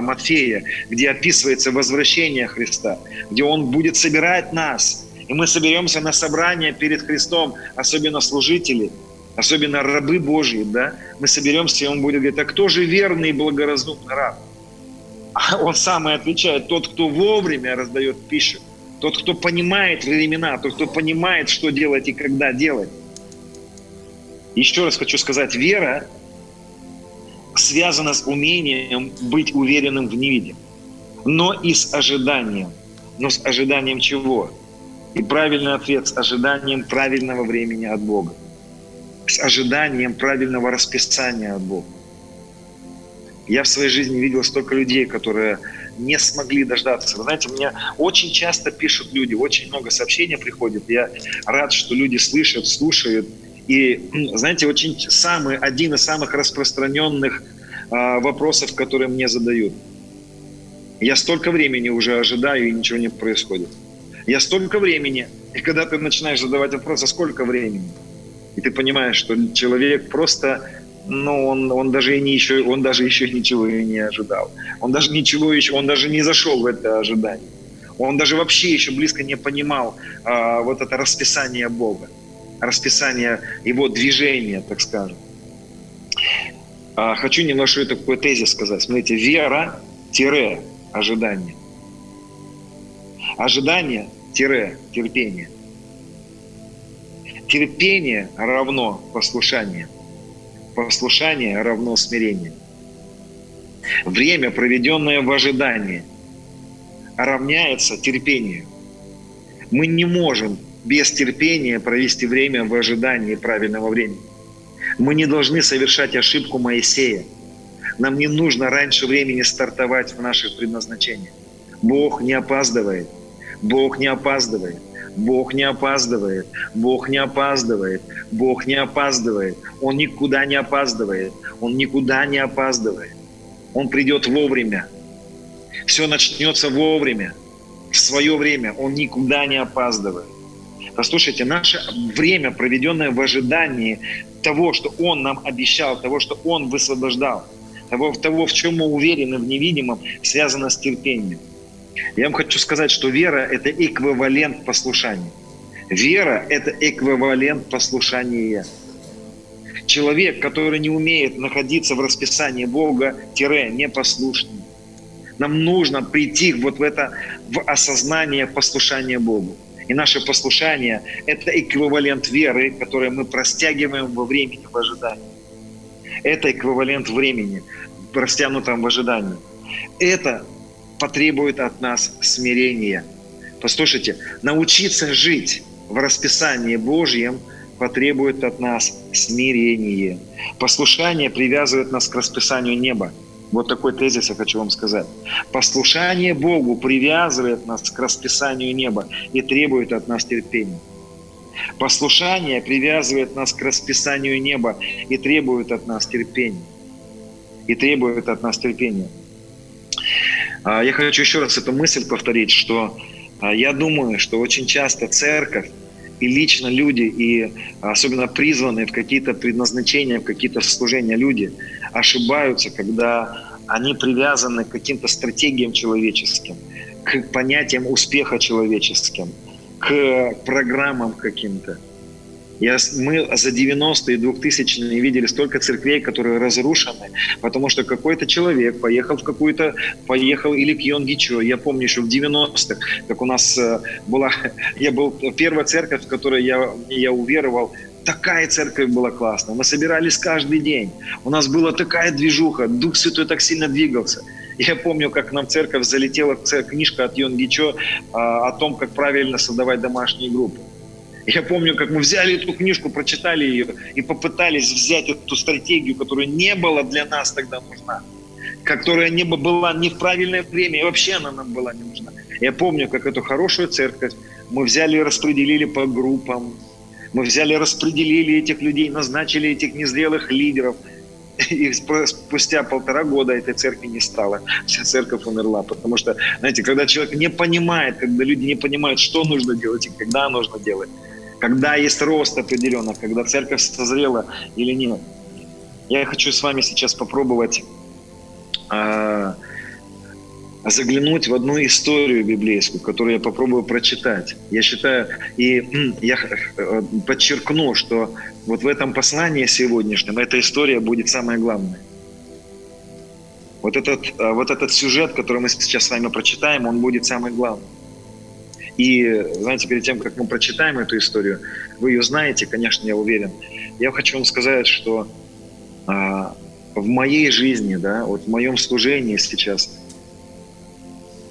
Матфея, где описывается возвращение Христа, где Он будет собирать нас. И мы соберемся на собрание перед Христом, особенно служители, особенно рабы Божьи, да? Мы соберемся, и Он будет говорить, а кто же верный и благоразумный раб? А Он сам и отвечает, тот, кто вовремя раздает пищу тот, кто понимает времена, тот, кто понимает, что делать и когда делать. Еще раз хочу сказать, вера связана с умением быть уверенным в невидимом, но и с ожиданием. Но с ожиданием чего? И правильный ответ – с ожиданием правильного времени от Бога. С ожиданием правильного расписания от Бога. Я в своей жизни видел столько людей, которые не смогли дождаться. Вы знаете, мне очень часто пишут люди, очень много сообщений приходит. Я рад, что люди слышат, слушают. И, знаете, очень самый, один из самых распространенных а, вопросов, которые мне задают. Я столько времени уже ожидаю, и ничего не происходит. Я столько времени, и когда ты начинаешь задавать вопрос, а сколько времени? И ты понимаешь, что человек просто но он, он даже и не еще, он даже еще ничего и не ожидал. Он даже ничего еще, он даже не зашел в это ожидание. Он даже вообще еще близко не понимал а, вот это расписание Бога, расписание его движения, так скажем. А, хочу небольшой такой тезис сказать. Смотрите, вера-ожидание. Ожидание-терпение. Терпение равно послушание – послушание равно смирение. Время, проведенное в ожидании, равняется терпению. Мы не можем без терпения провести время в ожидании правильного времени. Мы не должны совершать ошибку Моисея. Нам не нужно раньше времени стартовать в наших предназначениях. Бог не опаздывает. Бог не опаздывает. Бог не опаздывает, Бог не опаздывает, Бог не опаздывает. Он никуда не опаздывает, Он никуда не опаздывает. Он придет вовремя. Все начнется вовремя, в свое время. Он никуда не опаздывает. Послушайте, наше время, проведенное в ожидании того, что Он нам обещал, того, что Он высвобождал, того, того в чем мы уверены в невидимом, связано с терпением. Я вам хочу сказать, что вера – это эквивалент послушания. Вера – это эквивалент послушания. Человек, который не умеет находиться в расписании Бога, тире, непослушный. Нам нужно прийти вот в это, в осознание послушания Богу. И наше послушание – это эквивалент веры, который мы простягиваем во времени в ожидании. Это эквивалент времени, растянутом в ожидании. Это потребует от нас смирения. Послушайте, научиться жить в расписании Божьем потребует от нас смирение. Послушание привязывает нас к расписанию неба. Вот такой тезис я хочу вам сказать. Послушание Богу привязывает нас к расписанию неба и требует от нас терпения. Послушание привязывает нас к расписанию неба и требует от нас терпения. И требует от нас терпения. А, я хочу еще раз эту мысль повторить, что а, я думаю, что очень часто церковь и лично люди, и особенно призванные в какие-то предназначения, в какие-то служения люди ошибаются, когда они привязаны к каким-то стратегиям человеческим, к понятиям успеха человеческим, к программам каким-то. Я, мы за 90-е и 2000-е видели столько церквей, которые разрушены, потому что какой-то человек поехал в какую-то, поехал или к Йонгичо. Я помню еще в 90-х, как у нас э, была, я был, первая церковь, в которой я, я уверовал, такая церковь была классная. Мы собирались каждый день. У нас была такая движуха, Дух Святой так сильно двигался. Я помню, как нам в церковь залетела книжка от Йонгичо а, о том, как правильно создавать домашние группы. Я помню, как мы взяли эту книжку, прочитали ее и попытались взять эту стратегию, которая не была для нас тогда нужна, которая не была не в правильное время, и вообще она нам была не нужна. Я помню, как эту хорошую церковь мы взяли и распределили по группам, мы взяли распределили этих людей, назначили этих незрелых лидеров. И спустя полтора года этой церкви не стало. Вся церковь умерла. Потому что, знаете, когда человек не понимает, когда люди не понимают, что нужно делать и когда нужно делать, когда есть рост определенно, когда церковь созрела или нет. Я хочу с вами сейчас попробовать э, заглянуть в одну историю библейскую, которую я попробую прочитать. Я считаю, и я э, подчеркну, что вот в этом послании сегодняшнем эта история будет самая главная. Вот этот, э, вот этот сюжет, который мы сейчас с вами прочитаем, он будет самый главный. И, знаете, перед тем, как мы прочитаем эту историю, вы ее знаете, конечно, я уверен. Я хочу вам сказать, что а, в моей жизни, да, вот в моем служении сейчас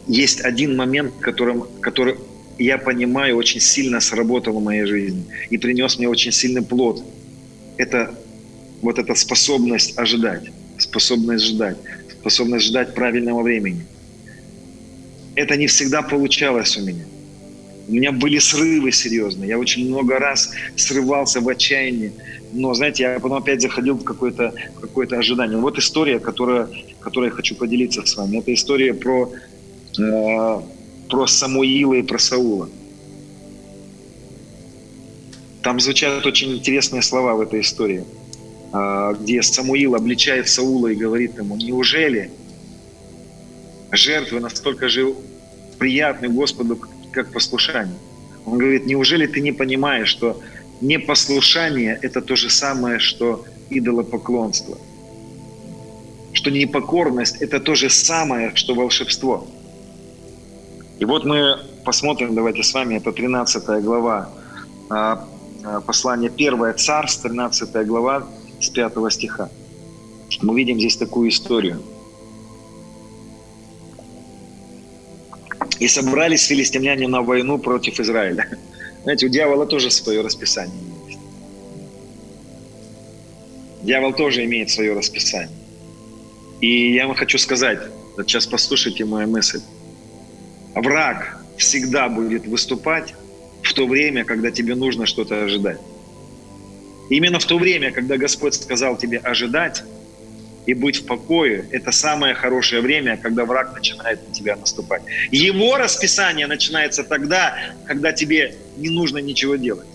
есть один момент, которым, который я понимаю, очень сильно сработал в моей жизни и принес мне очень сильный плод. Это вот эта способность ожидать, способность ждать, способность ждать правильного времени. Это не всегда получалось у меня. У меня были срывы серьезные. Я очень много раз срывался в отчаянии. Но, знаете, я потом опять заходил в какое-то какое ожидание. Вот история, которая, которой я хочу поделиться с вами. Это история про, э, про Самуила и про Саула. Там звучат очень интересные слова в этой истории, э, где Самуил обличает Саула и говорит ему, неужели жертвы настолько же приятны Господу, как послушание. Он говорит, неужели ты не понимаешь, что непослушание – это то же самое, что идолопоклонство? Что непокорность – это то же самое, что волшебство. И вот мы посмотрим, давайте с вами, это 13 глава а, а, послание 1 Царств, 13 глава с 5 стиха. Мы видим здесь такую историю – И собрались филистимляне на войну против Израиля. Знаете, у дьявола тоже свое расписание есть. Дьявол тоже имеет свое расписание. И я вам хочу сказать, вот сейчас послушайте мою мысль. Враг всегда будет выступать в то время, когда тебе нужно что-то ожидать. Именно в то время, когда Господь сказал тебе ожидать, и быть в покое – это самое хорошее время, когда враг начинает на тебя наступать. Его расписание начинается тогда, когда тебе не нужно ничего делать.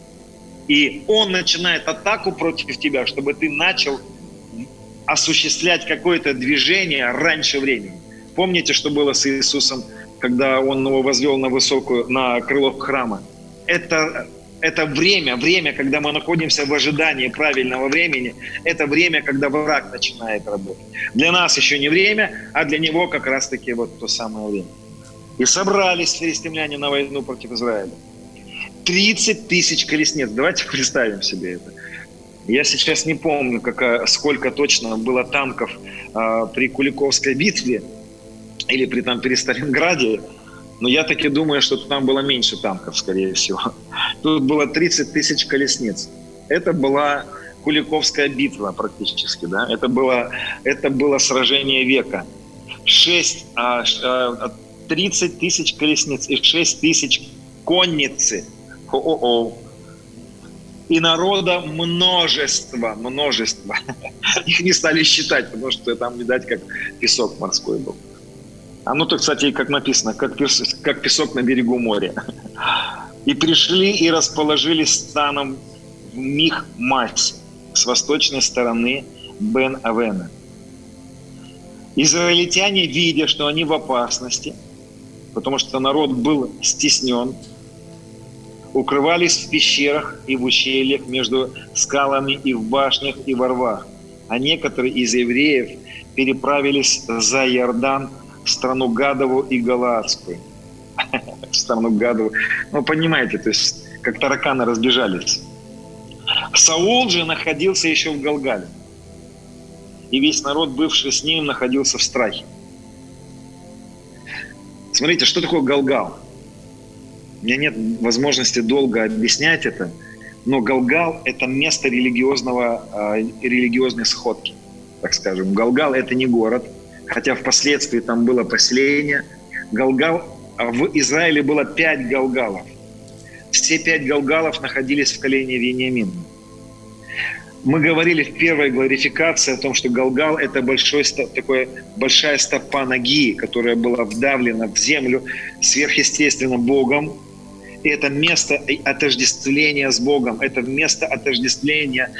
И он начинает атаку против тебя, чтобы ты начал осуществлять какое-то движение раньше времени. Помните, что было с Иисусом, когда он его возвел на высокую, на крыло храма? Это это время, время, когда мы находимся в ожидании правильного времени, это время, когда враг начинает работать. Для нас еще не время, а для него как раз-таки вот то самое время. И собрались филистимляне на войну против Израиля. 30 тысяч колесниц. Давайте представим себе это. Я сейчас не помню, какая, сколько точно было танков э, при Куликовской битве или при, там, при Сталинграде, но я таки думаю, что там было меньше танков, скорее всего. Тут было 30 тысяч колесниц. Это была Куликовская битва практически, да. Это было, это было сражение века. 6, 30 а, тысяч колесниц и 6 тысяч конницы. О-о-о. И народа множество, множество. Их не стали считать, потому что там, видать, как песок морской был. А ну то, кстати, как написано, как, как песок на берегу моря. И пришли и расположились станом в Мих-Масе с восточной стороны Бен-Авена. Израильтяне, видя, что они в опасности, потому что народ был стеснен, укрывались в пещерах и в ущельях между скалами и в башнях и во рвах. А некоторые из евреев переправились за Иордан в страну Гадову и Галаадскую. В страну Гадову. Ну, понимаете, то есть как тараканы разбежались. Саул же находился еще в Галгале. И весь народ, бывший с ним, находился в страхе. Смотрите, что такое Галгал? У меня нет возможности долго объяснять это, но Галгал – это место религиозного, э, религиозной сходки, так скажем. Галгал – это не город – хотя впоследствии там было поселение. Галгал, в Израиле было пять галгалов. Все пять галгалов находились в колене Вениамина. Мы говорили в первой гларификации о том, что Галгал – это большой, такой, большая стопа ноги, которая была вдавлена в землю сверхъестественно Богом. И это место отождествления с Богом, это место отождествления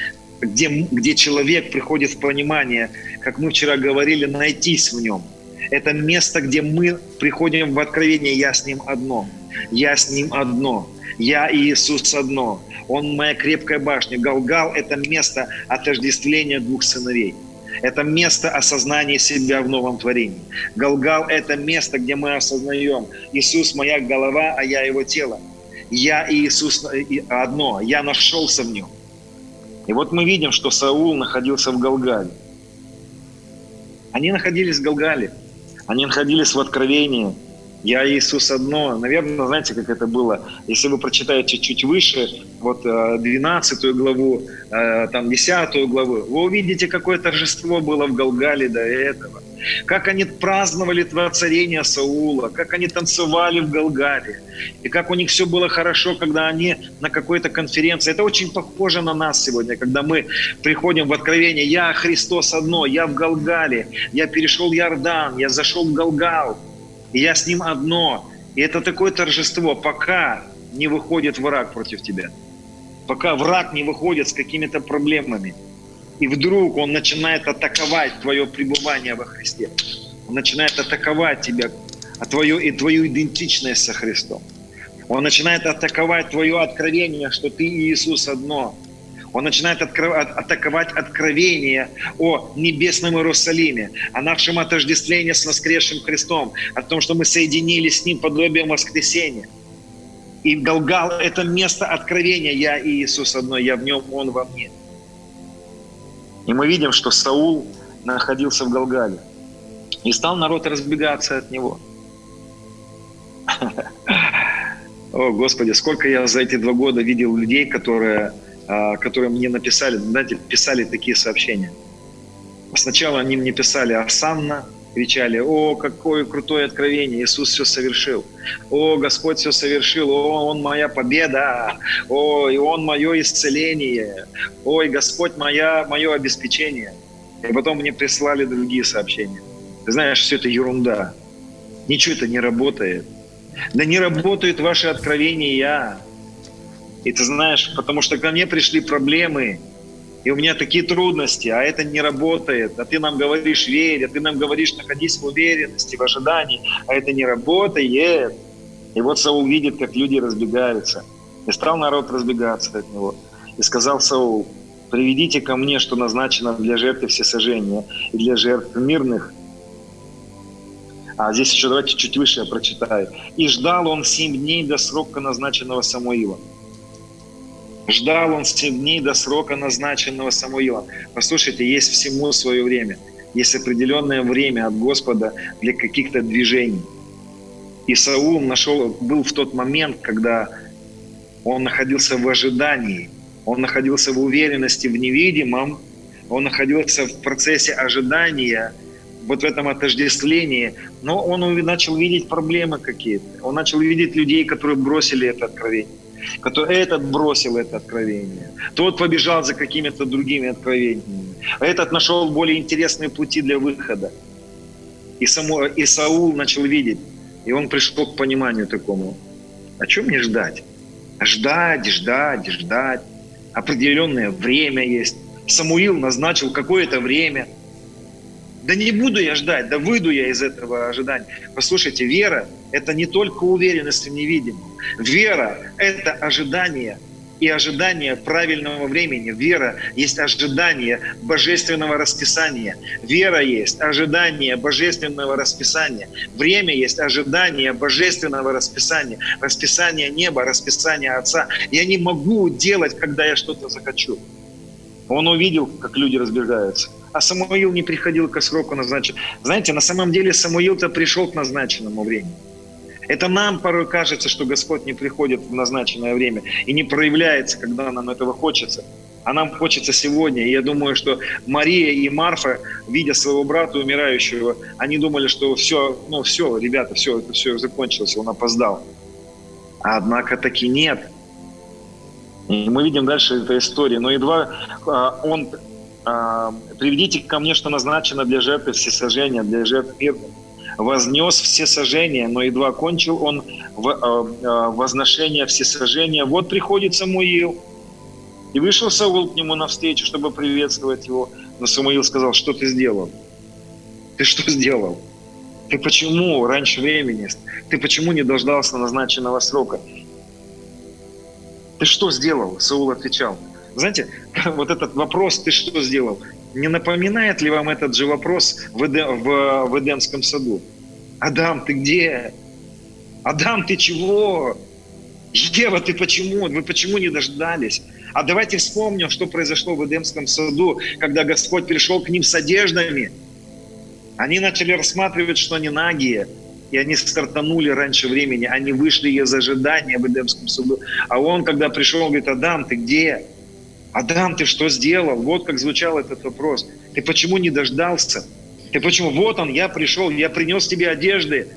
где, где человек приходит в понимание, как мы вчера говорили, найтись в нем. Это место, где мы приходим в откровение, я с ним одно, я с ним одно, я и Иисус одно. Он моя крепкая башня. Галгал – это место отождествления двух сыновей. Это место осознания себя в новом творении. Галгал – это место, где мы осознаем, Иисус – моя голова, а я его тело. Я и Иисус одно, я нашелся в нем. И вот мы видим, что Саул находился в Галгале. Они находились в Галгале. Они находились в откровении. Я Иисус одно. Наверное, знаете, как это было? Если вы прочитаете чуть выше, вот 12 э, главу, э, там 10 главу, вы увидите, какое торжество было в Галгале до этого. Как они праздновали воцарение Саула, как они танцевали в Галгаре, и как у них все было хорошо, когда они на какой-то конференции. Это очень похоже на нас сегодня, когда мы приходим в откровение. Я Христос одно, я в Галгале, я перешел Иордан, я зашел в Галгал, и я с ним одно. И это такое торжество, пока не выходит враг против тебя. Пока враг не выходит с какими-то проблемами. И вдруг он начинает атаковать твое пребывание во Христе. Он начинает атаковать тебя, а твою, и твою идентичность со Христом. Он начинает атаковать твое откровение, что ты и Иисус одно. Он начинает открывать, атаковать откровение о небесном Иерусалиме, о нашем отождествлении с воскресшим Христом, о том, что мы соединились с Ним подобием воскресения. И Галгал – это место откровения. Я и Иисус одно, я в Нем, Он во мне. И мы видим, что Саул находился в Галгале. И стал народ разбегаться от него. О, Господи, сколько я за эти два года видел людей, которые, а, которые мне написали, знаете, писали такие сообщения. Сначала они мне писали «Осанна», кричали, о, какое крутое откровение, Иисус все совершил, о, Господь все совершил, о, Он моя победа, о, и Он мое исцеление, ой, Господь моя, мое обеспечение. И потом мне прислали другие сообщения. Ты знаешь, все это ерунда. Ничего это не работает. Да не работают ваши откровения. И ты знаешь, потому что ко мне пришли проблемы, и у меня такие трудности, а это не работает, а ты нам говоришь верь, а ты нам говоришь находись в уверенности, в ожидании, а это не работает. И вот Саул видит, как люди разбегаются. И стал народ разбегаться от него. И сказал Саул, приведите ко мне, что назначено для жертвы всесожжения и для жертв мирных. А здесь еще давайте чуть выше я прочитаю. «И ждал он семь дней до срока, назначенного Самуилом». Ждал он 7 дней до срока, назначенного Самуилом. Послушайте, есть всему свое время. Есть определенное время от Господа для каких-то движений. И Саул нашел, был в тот момент, когда он находился в ожидании, он находился в уверенности в невидимом, он находился в процессе ожидания, вот в этом отождествлении, но он начал видеть проблемы какие-то. Он начал видеть людей, которые бросили это откровение который этот бросил это откровение, тот побежал за какими-то другими откровениями, а этот нашел более интересные пути для выхода. И, само, и Саул начал видеть, и он пришел к пониманию такому, о чем мне ждать? Ждать, ждать, ждать. Определенное время есть. Самуил назначил какое-то время – да не буду я ждать, да выйду я из этого ожидания. Послушайте, вера – это не только уверенность в невидимом. Вера – это ожидание и ожидание правильного времени. Вера есть ожидание божественного расписания. Вера есть ожидание божественного расписания. Время есть ожидание божественного расписания. Расписание неба, расписание Отца. Я не могу делать, когда я что-то захочу. Он увидел, как люди разбегаются а Самуил не приходил к сроку назначенному. Знаете, на самом деле Самуил-то пришел к назначенному времени. Это нам порой кажется, что Господь не приходит в назначенное время и не проявляется, когда нам этого хочется. А нам хочется сегодня. И я думаю, что Мария и Марфа, видя своего брата умирающего, они думали, что все, ну все, ребята, все, это все закончилось, он опоздал. А однако таки нет. И мы видим дальше эту историю. Но едва а, он а, приведите ко мне, что назначено для жертвы всесожжения, для жертв мирных. Вознес все сожжения, но едва кончил он а, а, возношение всесожжения. Вот приходит Самуил. И вышел Саул к нему навстречу, чтобы приветствовать его. Но Самуил сказал, что ты сделал? Ты что сделал? Ты почему раньше времени? Ты почему не дождался назначенного срока? Ты что сделал? Саул отвечал – знаете, вот этот вопрос «ты что сделал?» Не напоминает ли вам этот же вопрос в, Эдем, в, в Эдемском саду? Адам, ты где? Адам, ты чего? Ева, ты почему? Вы почему не дождались? А давайте вспомним, что произошло в Эдемском саду, когда Господь пришел к ним с одеждами. Они начали рассматривать, что они нагие, и они стартанули раньше времени. Они вышли из ожидания в Эдемском саду. А он, когда пришел, говорит, Адам, ты где? Адам, ты что сделал? Вот как звучал этот вопрос. Ты почему не дождался? Ты почему? Вот он, я пришел, я принес тебе одежды.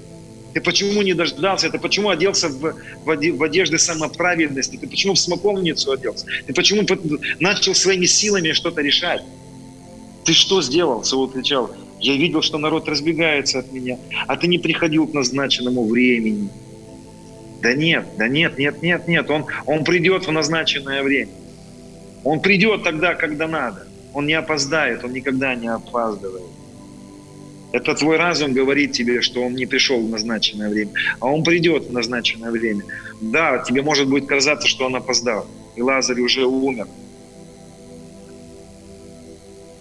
Ты почему не дождался? Ты почему оделся в, в, одежды самоправедности? Ты почему в смоковницу оделся? Ты почему начал своими силами что-то решать? Ты что сделал? Саул кричал. Я видел, что народ разбегается от меня, а ты не приходил к назначенному времени. Да нет, да нет, нет, нет, нет. Он, он придет в назначенное время. Он придет тогда, когда надо. Он не опоздает, он никогда не опаздывает. Это твой разум говорит тебе, что он не пришел в назначенное время, а он придет в назначенное время. Да, тебе может будет казаться, что он опоздал, и Лазарь уже умер.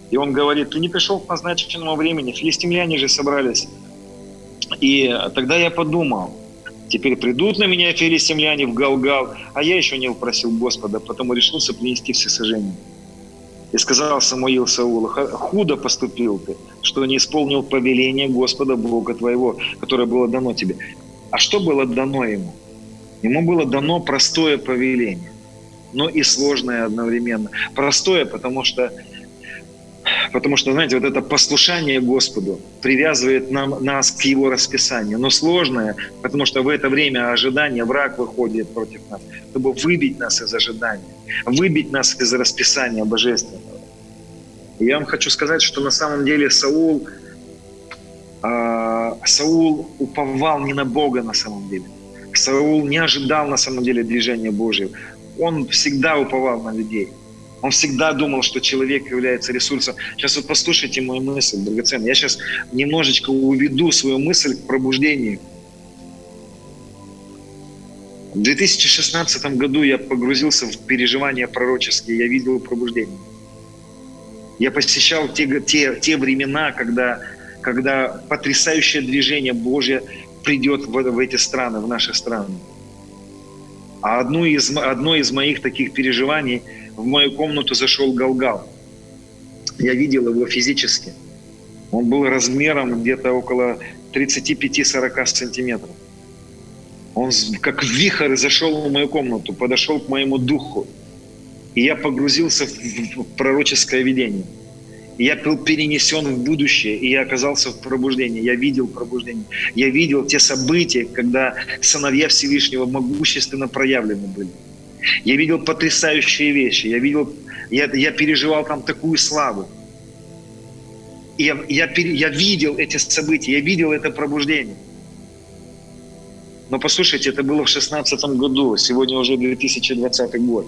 И он говорит, ты не пришел к назначенному времени, филистимляне же собрались. И тогда я подумал, теперь придут на меня филистимляне в Галгал, а я еще не упросил Господа, потому решился принести все сожжения. И сказал Самуил Саулу, худо поступил ты, что не исполнил повеление Господа Бога твоего, которое было дано тебе. А что было дано ему? Ему было дано простое повеление, но и сложное одновременно. Простое, потому что Потому что, знаете, вот это послушание Господу привязывает нам, нас к Его расписанию. Но сложное, потому что в это время ожидания враг выходит против нас, чтобы выбить нас из ожидания, выбить нас из расписания божественного. И я вам хочу сказать, что на самом деле Саул, э, Саул уповал не на Бога на самом деле. Саул не ожидал на самом деле движения Божьего. Он всегда уповал на людей – он всегда думал, что человек является ресурсом. Сейчас вот послушайте мою мысль, драгоценный. Я сейчас немножечко уведу свою мысль к пробуждению. В 2016 году я погрузился в переживания пророческие, я видел пробуждение. Я посещал те, те, те времена, когда, когда потрясающее движение Божье придет в, в эти страны, в наши страны. А одно из, одно из моих таких переживаний – в мою комнату зашел Галгал. Я видел его физически. Он был размером где-то около 35-40 сантиметров. Он как вихрь зашел в мою комнату, подошел к моему духу. И я погрузился в пророческое видение. Я был перенесен в будущее, и я оказался в пробуждении. Я видел пробуждение. Я видел те события, когда сыновья Всевышнего могущественно проявлены были. Я видел потрясающие вещи. Я, видел, я, я переживал там такую славу. И я, я, я видел эти события, я видел это пробуждение. Но послушайте, это было в 2016 году, сегодня уже 2020 год.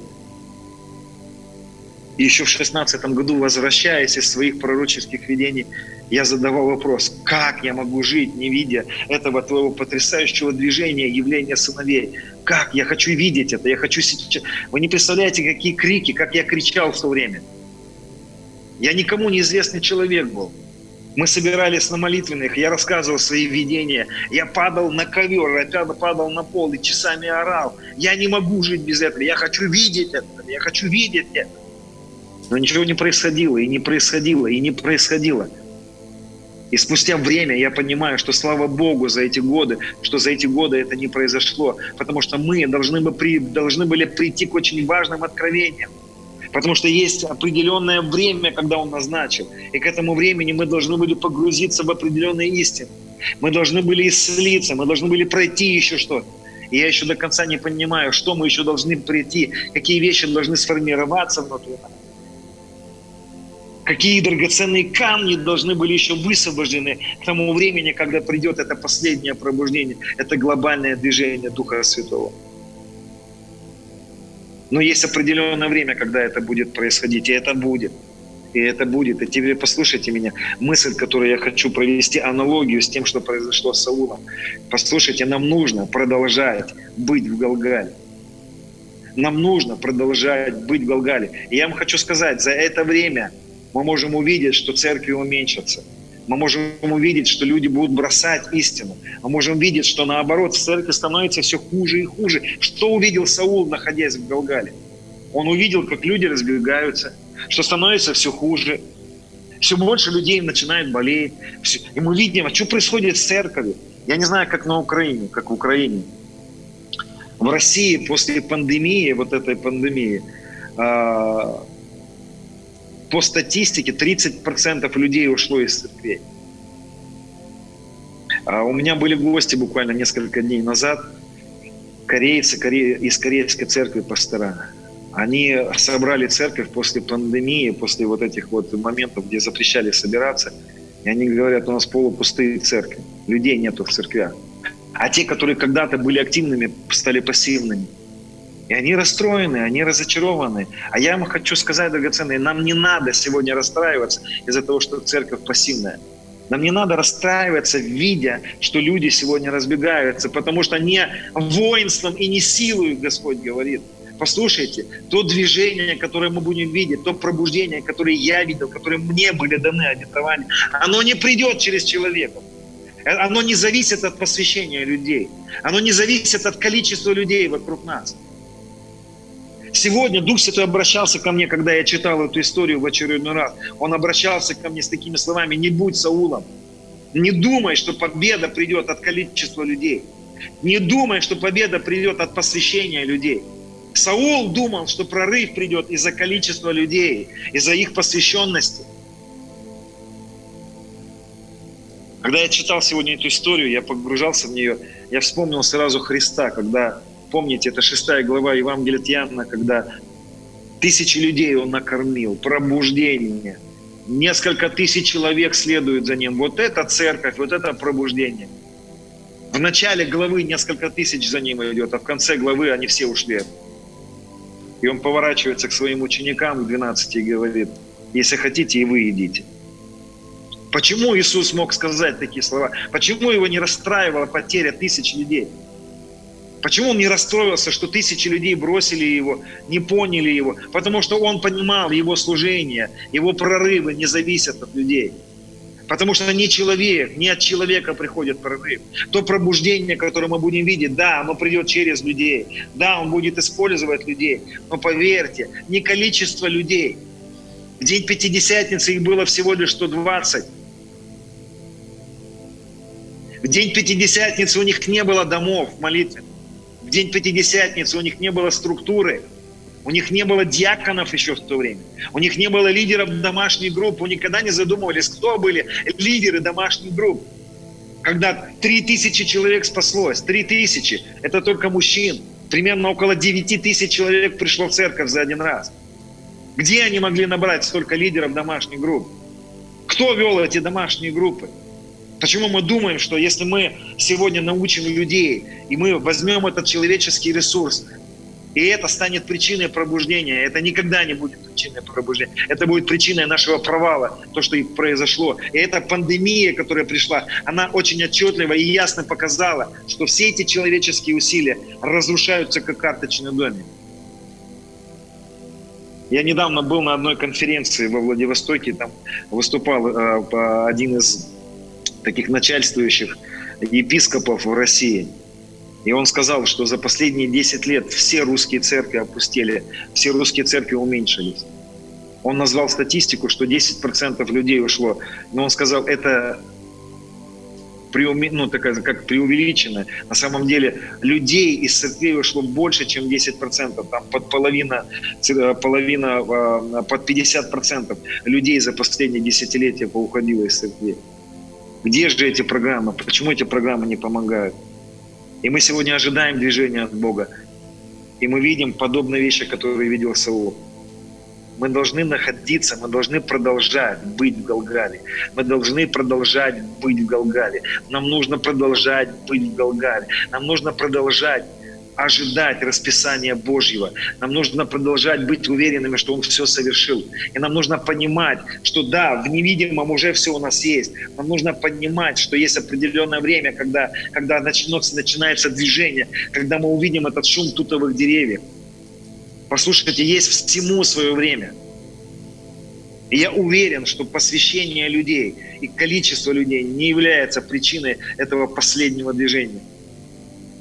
Еще в 2016 году, возвращаясь из своих пророческих видений, я задавал вопрос, как я могу жить, не видя этого твоего потрясающего движения, явления сыновей? Как? Я хочу видеть это, я хочу сейчас... Вы не представляете, какие крики, как я кричал в то время. Я никому неизвестный человек был. Мы собирались на молитвенных, я рассказывал свои видения. Я падал на ковер, я падал на пол и часами орал. Я не могу жить без этого, я хочу видеть это, я хочу видеть это. Но ничего не происходило, и не происходило, и не происходило. И спустя время я понимаю, что слава Богу за эти годы, что за эти годы это не произошло, потому что мы должны, бы при, должны были прийти к очень важным откровениям. Потому что есть определенное время, когда Он назначил. И к этому времени мы должны были погрузиться в определенные истины. Мы должны были исцелиться, мы должны были пройти еще что-то. И я еще до конца не понимаю, что мы еще должны прийти, какие вещи должны сформироваться внутри нас какие драгоценные камни должны были еще высвобождены к тому времени, когда придет это последнее пробуждение, это глобальное движение Духа Святого. Но есть определенное время, когда это будет происходить, и это будет. И это будет. И теперь послушайте меня. Мысль, которую я хочу провести, аналогию с тем, что произошло с Саулом. Послушайте, нам нужно продолжать быть в Галгале. Нам нужно продолжать быть в Галгале. И я вам хочу сказать, за это время – мы можем увидеть, что церкви уменьшатся. Мы можем увидеть, что люди будут бросать истину. Мы можем видеть, что наоборот в церкви становится все хуже и хуже. Что увидел Саул, находясь в Галгале? Он увидел, как люди разбегаются, что становится все хуже. Все больше людей начинает болеть. И мы видим, а что происходит с церковью. Я не знаю, как на Украине, как в Украине. В России после пандемии, вот этой пандемии, а, по статистике 30% людей ушло из церквей. А у меня были гости буквально несколько дней назад, корейцы коре... из корейской церкви пастора. Они собрали церковь после пандемии, после вот этих вот моментов, где запрещали собираться. И они говорят, у нас полупустые церкви, людей нету в церквях. А те, которые когда-то были активными, стали пассивными. И они расстроены, они разочарованы. А я вам хочу сказать, драгоценные, нам не надо сегодня расстраиваться из-за того, что церковь пассивная. Нам не надо расстраиваться, видя, что люди сегодня разбегаются, потому что не воинством и не силой Господь говорит. Послушайте, то движение, которое мы будем видеть, то пробуждение, которое я видел, которое мне были даны обетования, оно не придет через человека. Оно не зависит от посвящения людей. Оно не зависит от количества людей вокруг нас. Сегодня Дух Святой обращался ко мне, когда я читал эту историю в очередной раз. Он обращался ко мне с такими словами, не будь Саулом. Не думай, что победа придет от количества людей. Не думай, что победа придет от посвящения людей. Саул думал, что прорыв придет из-за количества людей, из-за их посвященности. Когда я читал сегодня эту историю, я погружался в нее, я вспомнил сразу Христа, когда Помните, это шестая глава Евангелия от Иоанна, когда тысячи людей он накормил, пробуждение. Несколько тысяч человек следуют за ним. Вот это церковь, вот это пробуждение. В начале главы несколько тысяч за ним идет, а в конце главы они все ушли. И он поворачивается к своим ученикам, к 12, и говорит, если хотите, и вы идите. Почему Иисус мог сказать такие слова? Почему его не расстраивала потеря тысяч людей? Почему он не расстроился, что тысячи людей бросили его, не поняли его? Потому что он понимал, его служение, его прорывы не зависят от людей. Потому что не человек, не от человека приходит прорыв. То пробуждение, которое мы будем видеть, да, оно придет через людей. Да, он будет использовать людей. Но поверьте, не количество людей. В день Пятидесятницы их было всего лишь 120. В день Пятидесятницы у них не было домов молитвенных. День Пятидесятницы у них не было структуры, у них не было диаконов еще в то время. У них не было лидеров домашней группы. У никогда не задумывались, кто были лидеры домашних групп. Когда три тысячи человек спаслось, три тысячи, это только мужчин. Примерно около девяти тысяч человек пришло в церковь за один раз. Где они могли набрать столько лидеров домашних групп? Кто вел эти домашние группы? Почему мы думаем, что если мы сегодня научим людей, и мы возьмем этот человеческий ресурс, и это станет причиной пробуждения, это никогда не будет причиной пробуждения. Это будет причиной нашего провала, то, что и произошло. И эта пандемия, которая пришла, она очень отчетливо и ясно показала, что все эти человеческие усилия разрушаются как карточный домик. Я недавно был на одной конференции во Владивостоке, там выступал э, один из таких начальствующих епископов в России. И он сказал, что за последние 10 лет все русские церкви опустили, все русские церкви уменьшились. Он назвал статистику, что 10% людей ушло. Но он сказал, это преуме, ну, такая, как преувеличено. На самом деле людей из церквей ушло больше, чем 10%. Там под половина, половина а, под 50% людей за последние десятилетия поуходило из церкви. Где же эти программы? Почему эти программы не помогают? И мы сегодня ожидаем движения от Бога. И мы видим подобные вещи, которые видел Саул. Мы должны находиться, мы должны продолжать быть в Галгале. Мы должны продолжать быть в Галгале. Нам нужно продолжать быть в Галгале. Нам нужно продолжать ожидать расписания Божьего. Нам нужно продолжать быть уверенными, что Он все совершил. И нам нужно понимать, что да, в невидимом уже все у нас есть. Нам нужно понимать, что есть определенное время, когда, когда начнется, начинается движение, когда мы увидим этот шум тутовых деревьев. Послушайте, есть всему свое время. И я уверен, что посвящение людей и количество людей не является причиной этого последнего движения.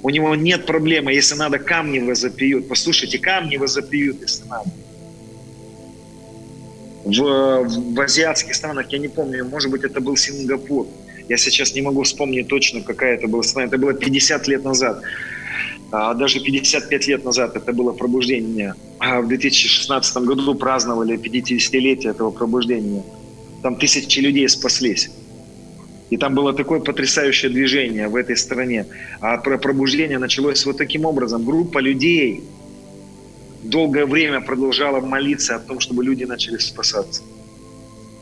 У него нет проблемы, если надо, камни возопьют. Послушайте, камни возопьют, если надо. В, в азиатских странах, я не помню, может быть, это был Сингапур. Я сейчас не могу вспомнить точно, какая это была страна. Это было 50 лет назад. А даже 55 лет назад это было пробуждение. А в 2016 году праздновали 50-летие этого пробуждения. Там тысячи людей спаслись. И там было такое потрясающее движение в этой стране. А пробуждение началось вот таким образом. Группа людей долгое время продолжала молиться о том, чтобы люди начали спасаться.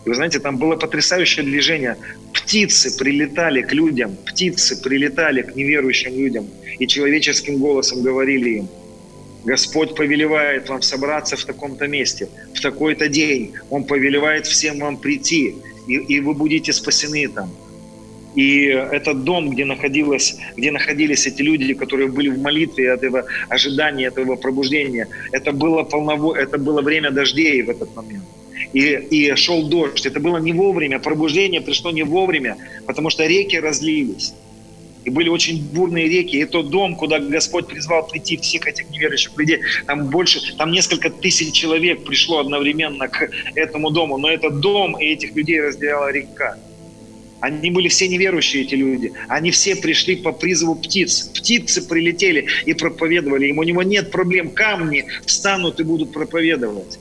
И вы знаете, там было потрясающее движение. Птицы прилетали к людям, птицы прилетали к неверующим людям и человеческим голосом говорили им, Господь повелевает вам собраться в таком-то месте, в такой-то день. Он повелевает всем вам прийти, и, и вы будете спасены там. И этот дом, где, находилось, где находились эти люди, которые были в молитве этого ожидания, этого пробуждения, это было, полново, это было время дождей в этот момент. И, и шел дождь. Это было не вовремя, пробуждение пришло не вовремя, потому что реки разлились. И были очень бурные реки. И тот дом, куда Господь призвал прийти всех этих неверующих людей, там больше, там несколько тысяч человек пришло одновременно к этому дому. Но этот дом и этих людей разделяла река. Они были все неверующие, эти люди. Они все пришли по призыву птиц. Птицы прилетели и проповедовали им. У него нет проблем. Камни встанут и будут проповедовать.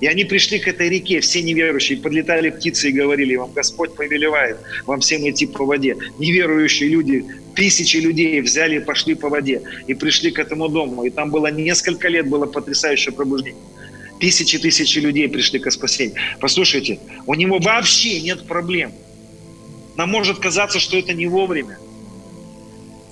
И они пришли к этой реке, все неверующие, подлетали птицы и говорили вам, Господь повелевает вам всем идти по воде. Неверующие люди, тысячи людей взяли и пошли по воде, и пришли к этому дому. И там было несколько лет, было потрясающее пробуждение. Тысячи тысячи людей пришли к спасению. Послушайте, у него вообще нет проблем. Нам может казаться, что это не вовремя.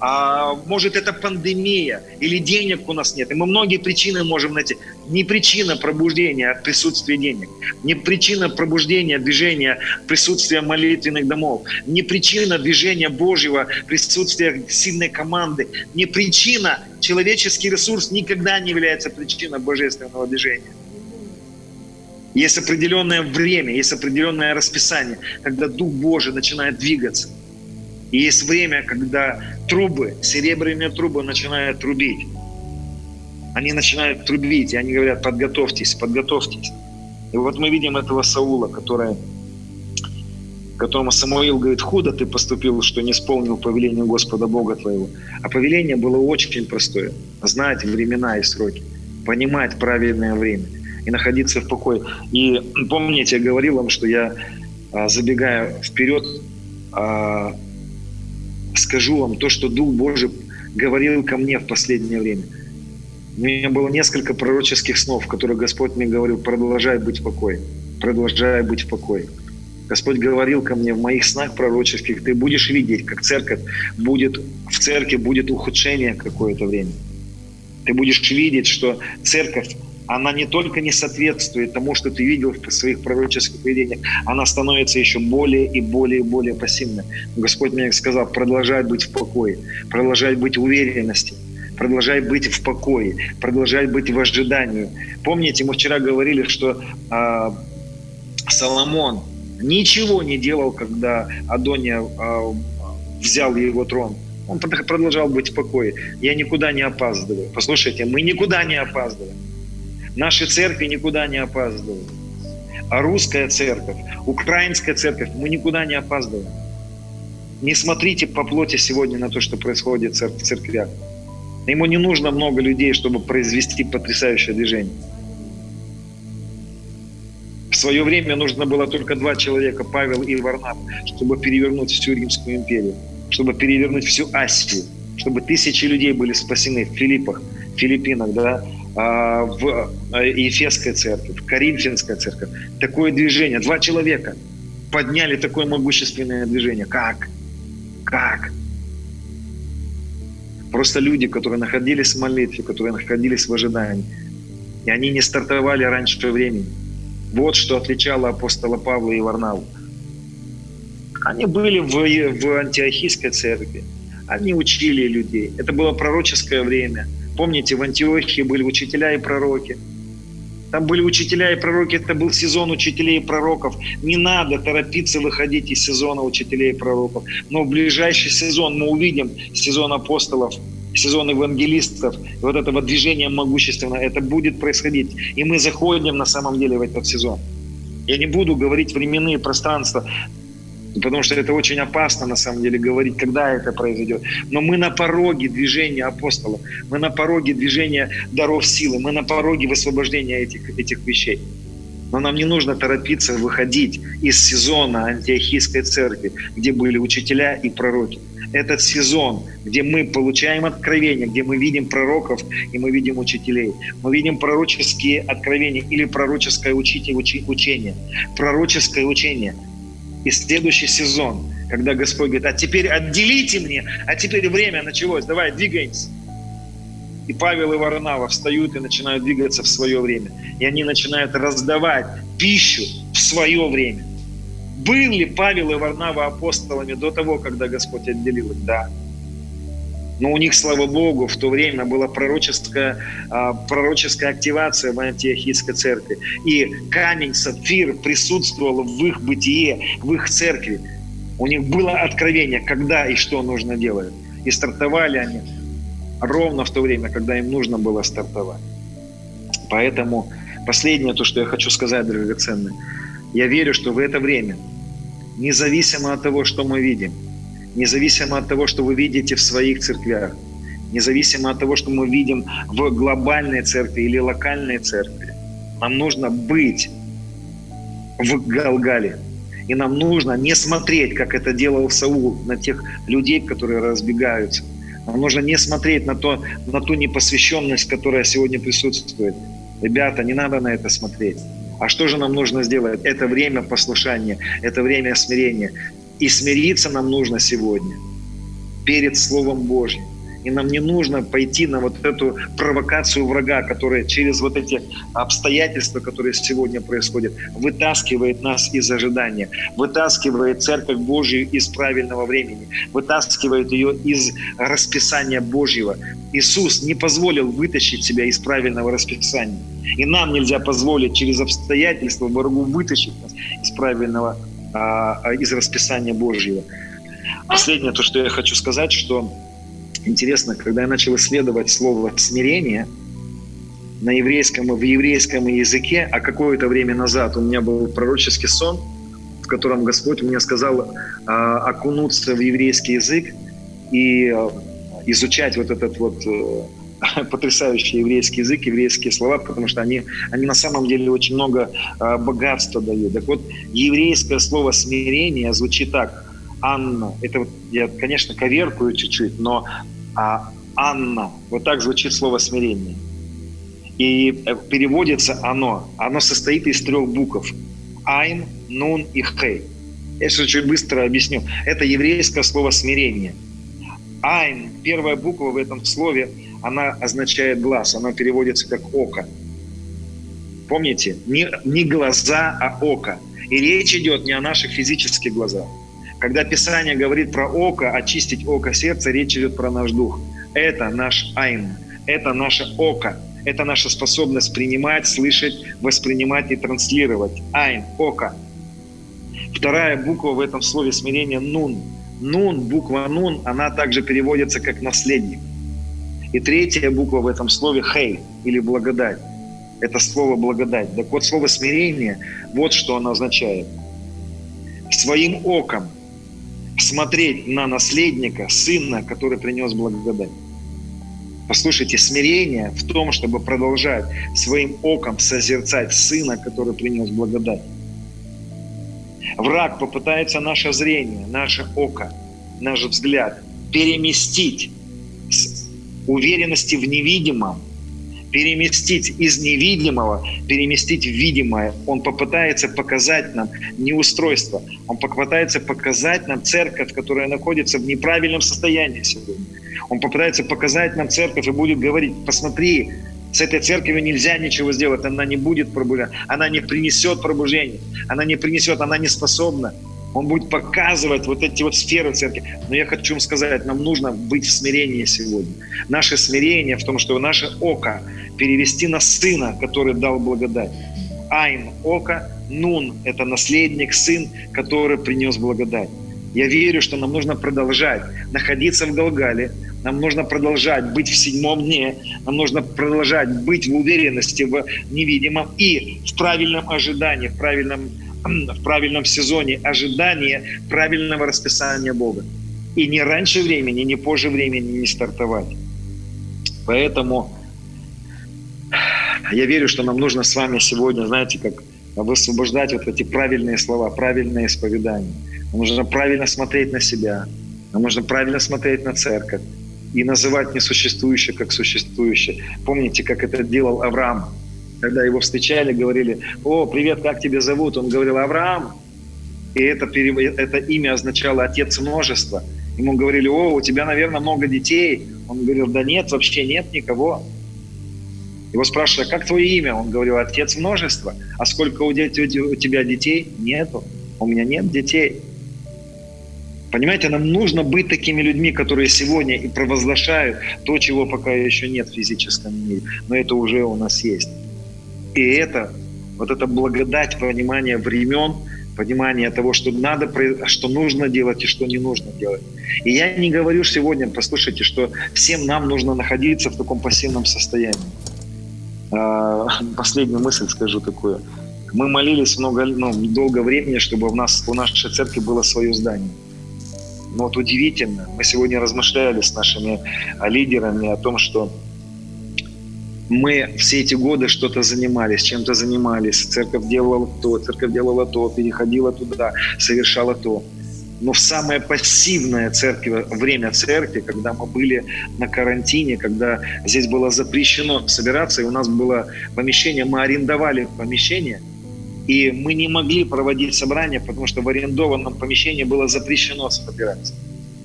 А может это пандемия или денег у нас нет. И мы многие причины можем найти. Не причина пробуждения от присутствия денег. Не причина пробуждения движения присутствия молитвенных домов. Не причина движения Божьего присутствия сильной команды. Не причина человеческий ресурс никогда не является причиной божественного движения. Есть определенное время, есть определенное расписание, когда Дух Божий начинает двигаться. И есть время, когда трубы, серебряные трубы начинают трубить. Они начинают трубить, и они говорят, подготовьтесь, подготовьтесь. И вот мы видим этого Саула, который, которому Самуил говорит, худо ты поступил, что не исполнил повеление Господа Бога твоего. А повеление было очень простое. Знать времена и сроки, понимать правильное время – и находиться в покое. И помните, я говорил вам, что я, а, забегая вперед, а, скажу вам то, что Дух Божий говорил ко мне в последнее время. У меня было несколько пророческих снов, в которых Господь мне говорил, продолжай быть в покое, продолжай быть в покое. Господь говорил ко мне в моих снах пророческих, ты будешь видеть, как церковь будет, в церкви будет ухудшение какое-то время. Ты будешь видеть, что церковь она не только не соответствует тому, что ты видел в своих пророческих видениях, она становится еще более и более и более пассивной. Господь мне сказал, продолжай быть в покое, продолжай быть в уверенности, продолжай быть в покое, продолжай быть в ожидании. Помните, мы вчера говорили, что э, Соломон ничего не делал, когда Адония э, взял его трон. Он продолжал быть в покое. Я никуда не опаздываю. Послушайте, мы никуда не опаздываем. Наши церкви никуда не опаздывают. А русская церковь, украинская церковь, мы никуда не опаздываем. Не смотрите по плоти сегодня на то, что происходит в церквях. Ему не нужно много людей, чтобы произвести потрясающее движение. В свое время нужно было только два человека, Павел и Варнав, чтобы перевернуть всю Римскую империю, чтобы перевернуть всю Асию, чтобы тысячи людей были спасены в Филиппах, Филиппинах, да, в э, Ефесской церкви, в Коринфянской церкви. Такое движение. Два человека подняли такое могущественное движение. Как? Как? Просто люди, которые находились в молитве, которые находились в ожидании. И они не стартовали раньше времени. Вот что отличало апостола Павла и Варнаву. Они были в, в антиохийской церкви. Они учили людей. Это было пророческое время – Помните, в Антиохии были учителя и пророки. Там были учителя и пророки, это был сезон учителей и пророков. Не надо торопиться выходить из сезона учителей и пророков. Но в ближайший сезон мы увидим сезон апостолов, сезон евангелистов, вот этого движения могущественного, это будет происходить. И мы заходим на самом деле в этот сезон. Я не буду говорить временные пространства, потому что это очень опасно, на самом деле, говорить, когда это произойдет. Но мы на пороге движения апостолов, мы на пороге движения даров силы, мы на пороге высвобождения этих, этих вещей. Но нам не нужно торопиться выходить из сезона антиохийской церкви, где были учителя и пророки. Этот сезон, где мы получаем откровения, где мы видим пророков и мы видим учителей. Мы видим пророческие откровения или пророческое учение. Пророческое учение. И следующий сезон, когда Господь говорит, а теперь отделите мне, а теперь время началось, давай двигаемся. И Павел и Варнава встают и начинают двигаться в свое время. И они начинают раздавать пищу в свое время. Был ли Павел и Варнава апостолами до того, когда Господь отделил их? Да. Но у них, слава Богу, в то время была пророческая, а, пророческая активация в антиохийской церкви. И камень, сапфир присутствовал в их бытие, в их церкви. У них было откровение, когда и что нужно делать. И стартовали они ровно в то время, когда им нужно было стартовать. Поэтому последнее, то, что я хочу сказать, драгоценное, я верю, что в это время, независимо от того, что мы видим, независимо от того, что вы видите в своих церквях, независимо от того, что мы видим в глобальной церкви или локальной церкви, нам нужно быть в Галгале. И нам нужно не смотреть, как это делал Саул, на тех людей, которые разбегаются, нам нужно не смотреть на, то, на ту непосвященность, которая сегодня присутствует. Ребята, не надо на это смотреть. А что же нам нужно сделать? Это время послушания, это время смирения. И смириться нам нужно сегодня перед Словом Божьим. И нам не нужно пойти на вот эту провокацию врага, которая через вот эти обстоятельства, которые сегодня происходят, вытаскивает нас из ожидания, вытаскивает Церковь Божью из правильного времени, вытаскивает ее из расписания Божьего. Иисус не позволил вытащить себя из правильного расписания. И нам нельзя позволить через обстоятельства врагу вытащить нас из правильного, из расписания Божьего. Последнее, то, что я хочу сказать, что интересно, когда я начал исследовать слово «смирение», на еврейском, в еврейском языке, а какое-то время назад у меня был пророческий сон, в котором Господь мне сказал э, окунуться в еврейский язык и э, изучать вот этот вот э, потрясающий еврейский язык, еврейские слова, потому что они, они на самом деле очень много э, богатства дают. Так вот, еврейское слово «смирение» звучит так. Анна, это я, конечно, коверкую чуть-чуть, но а Анна, вот так звучит слово смирение. И э, переводится оно, оно состоит из трех букв. Айн, Нун и Хей. Я сейчас чуть быстро объясню. Это еврейское слово смирение. Айн, первая буква в этом слове, она означает глаз, она переводится как око. Помните, не, не глаза, а око. И речь идет не о наших физических глазах. Когда Писание говорит про око, очистить око сердца, речь идет про наш дух. Это наш айн, это наше око, это наша способность принимать, слышать, воспринимать и транслировать. Айн, око. Вторая буква в этом слове смирения – нун. Нун, буква нун, она также переводится как наследник. И третья буква в этом слове – хей или благодать. Это слово благодать. Так вот, слово смирение, вот что оно означает. Своим оком смотреть на наследника, сына, который принес благодать. Послушайте, смирение в том, чтобы продолжать своим оком созерцать сына, который принес благодать. Враг попытается наше зрение, наше око, наш взгляд переместить уверенности в невидимом переместить из невидимого, переместить в видимое. Он попытается показать нам неустройство. Он попытается показать нам церковь, которая находится в неправильном состоянии сегодня. Он попытается показать нам церковь и будет говорить, посмотри, с этой церковью нельзя ничего сделать, она не будет пробуждать, она не принесет пробуждения, она не принесет, она не способна. Он будет показывать вот эти вот сферы церкви. Но я хочу вам сказать, нам нужно быть в смирении сегодня. Наше смирение в том, что наше око перевести на сына, который дал благодать. Айн – око, Нун – это наследник, сын, который принес благодать. Я верю, что нам нужно продолжать находиться в Галгале, нам нужно продолжать быть в седьмом дне, нам нужно продолжать быть в уверенности в невидимом и в правильном ожидании, в правильном, в правильном сезоне ожидания правильного расписания Бога. И не раньше времени, не позже времени не стартовать. Поэтому я верю, что нам нужно с вами сегодня, знаете, как высвобождать вот эти правильные слова, правильное исповедание. Нам нужно правильно смотреть на себя, нам нужно правильно смотреть на церковь и называть несуществующее как существующее. Помните, как это делал Авраам? Когда его встречали, говорили, о, привет, как тебя зовут? Он говорил, Авраам. И это, это имя означало отец множества. Ему говорили, о, у тебя, наверное, много детей. Он говорил, да нет, вообще нет никого. Его спрашивали, как твое имя? Он говорил, отец множества. А сколько у, детей, у тебя детей? Нету. У меня нет детей. Понимаете, нам нужно быть такими людьми, которые сегодня и провозглашают то, чего пока еще нет в физическом мире. Но это уже у нас есть. И это, вот эта благодать понимания времен, понимание того, что надо, что нужно делать и что не нужно делать. И я не говорю сегодня, послушайте, что всем нам нужно находиться в таком пассивном состоянии. А, последнюю мысль скажу такую. Мы молились много, ну, долго времени, чтобы у нас, у нашей церкви было свое здание. Но вот удивительно, мы сегодня размышляли с нашими лидерами о том, что мы все эти годы что-то занимались, чем-то занимались. Церковь делала то, церковь делала то, переходила туда, совершала то. Но в самое пассивное церкви, время церкви, когда мы были на карантине, когда здесь было запрещено собираться, и у нас было помещение, мы арендовали помещение, и мы не могли проводить собрания, потому что в арендованном помещении было запрещено собираться.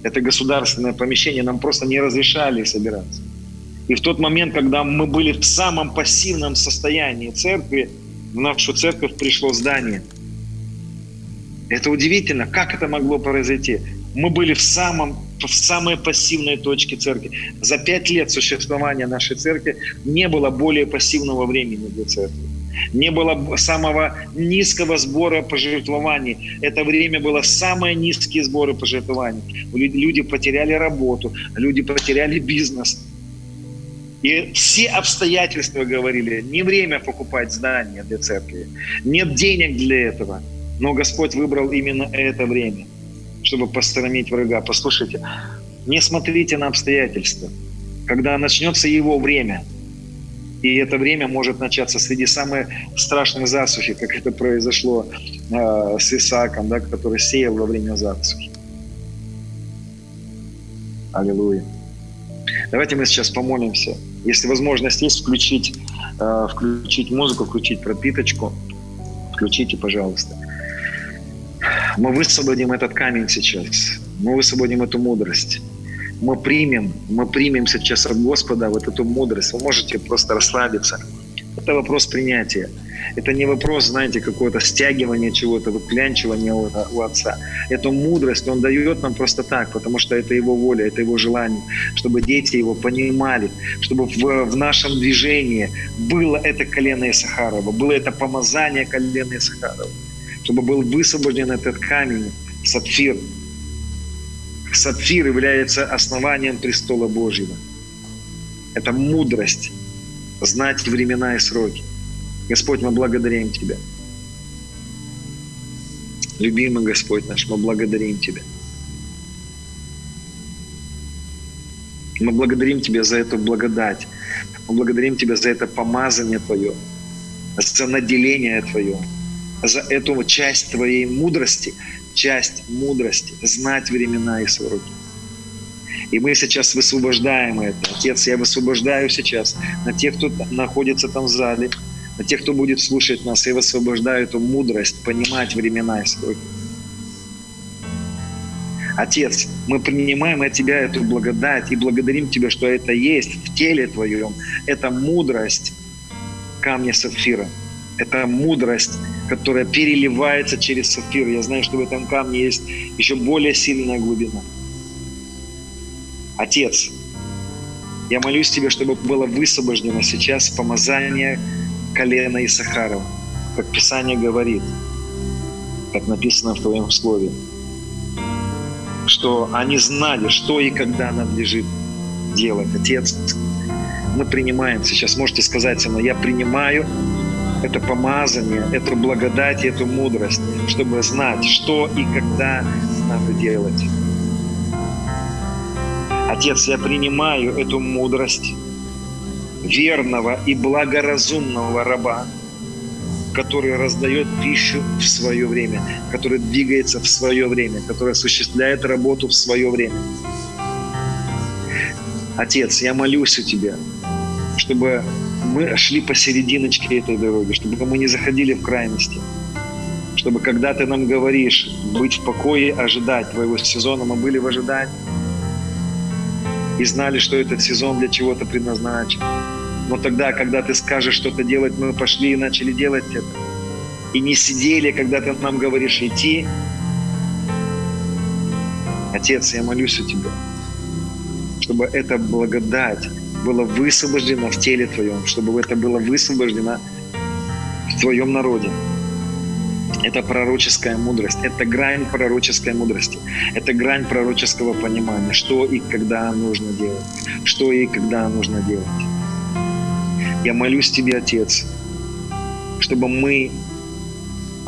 Это государственное помещение, нам просто не разрешали собираться. И в тот момент, когда мы были в самом пассивном состоянии церкви, в нашу церковь пришло здание. Это удивительно, как это могло произойти. Мы были в, самом, в самой пассивной точке церкви. За пять лет существования нашей церкви не было более пассивного времени для церкви. Не было самого низкого сбора пожертвований. Это время было самые низкие сборы пожертвований. Люди потеряли работу, люди потеряли бизнес – и все обстоятельства говорили, не время покупать здание для церкви, нет денег для этого. Но Господь выбрал именно это время, чтобы посторонить врага. Послушайте, не смотрите на обстоятельства. Когда начнется его время, и это время может начаться среди самых страшных засухи, как это произошло э, с Исааком, да, который сеял во время засухи. Аллилуйя. Давайте мы сейчас помолимся. Если возможность есть, включить, э, включить музыку, включить пропиточку. Включите, пожалуйста. Мы высвободим этот камень сейчас. Мы высвободим эту мудрость. Мы примем, мы примем сейчас от Господа вот эту мудрость. Вы можете просто расслабиться. Это вопрос принятия. Это не вопрос, знаете, какого-то стягивания чего-то, выклянчивания у, у Отца. Эту мудрость Он дает нам просто так, потому что это Его воля, это Его желание, чтобы дети Его понимали, чтобы в, в нашем движении было это колено Исахарова, было это помазание колена Исахарова, чтобы был высвобожден этот камень, сапфир. Сапфир является основанием престола Божьего. Это мудрость, знать времена и сроки. Господь, мы благодарим Тебя. Любимый Господь наш, мы благодарим Тебя. Мы благодарим Тебя за эту благодать. Мы благодарим Тебя за это помазание Твое, за наделение Твое, за эту часть Твоей мудрости, часть мудрости, знать времена и сроки. И мы сейчас высвобождаем это. Отец, я высвобождаю сейчас на тех, кто находится там в зале, на тех, кто будет слушать нас, и высвобождаю эту мудрость, понимать времена и сроки. Отец, мы принимаем от Тебя эту благодать и благодарим Тебя, что это есть в теле Твоем. Это мудрость камня сапфира. Это мудрость, которая переливается через сапфир. Я знаю, что в этом камне есть еще более сильная глубина. Отец, я молюсь Тебе, чтобы было высвобождено сейчас помазание колена Исахарова, как Писание говорит, как написано в Твоем Слове, что они знали, что и когда надлежит делать. Отец, мы принимаем сейчас, можете сказать со мной, я принимаю это помазание, эту благодать, эту мудрость, чтобы знать, что и когда надо делать. Отец, я принимаю эту мудрость, верного и благоразумного раба, который раздает пищу в свое время, который двигается в свое время, который осуществляет работу в свое время. Отец, я молюсь у Тебя, чтобы мы шли посерединочке этой дороги, чтобы мы не заходили в крайности, чтобы когда Ты нам говоришь быть в покое, ожидать Твоего сезона, мы были в ожидании и знали, что этот сезон для чего-то предназначен. Но тогда, когда ты скажешь что-то делать, мы пошли и начали делать это. И не сидели, когда ты нам говоришь идти. Отец, я молюсь у Тебя, чтобы эта благодать была высвобождена в теле Твоем, чтобы это было высвобождено в Твоем народе. Это пророческая мудрость, это грань пророческой мудрости, это грань пророческого понимания, что и когда нужно делать, что и когда нужно делать. Я молюсь Тебе, Отец, чтобы мы,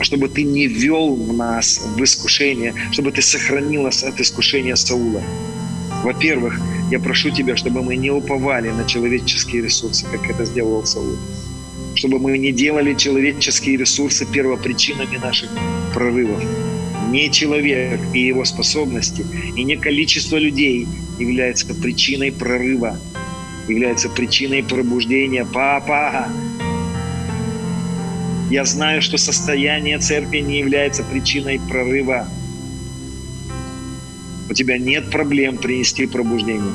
чтобы Ты не вел в нас в искушение, чтобы Ты сохранил нас от искушения Саула. Во-первых, я прошу Тебя, чтобы мы не уповали на человеческие ресурсы, как это сделал Саул. Чтобы мы не делали человеческие ресурсы первопричинами наших прорывов. Не человек и его способности, и не количество людей является причиной прорыва является причиной пробуждения. Папа, я знаю, что состояние церкви не является причиной прорыва. У тебя нет проблем принести пробуждение.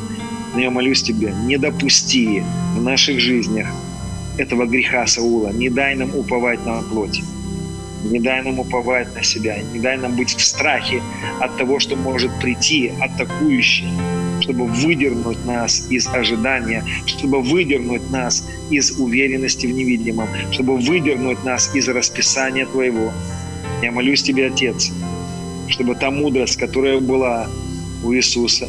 Но я молюсь тебе, не допусти в наших жизнях этого греха Саула. Не дай нам уповать на плоть. Не дай нам уповать на себя. Не дай нам быть в страхе от того, что может прийти атакующий чтобы выдернуть нас из ожидания, чтобы выдернуть нас из уверенности в невидимом, чтобы выдернуть нас из расписания Твоего. Я молюсь Тебе, Отец, чтобы та мудрость, которая была у Иисуса,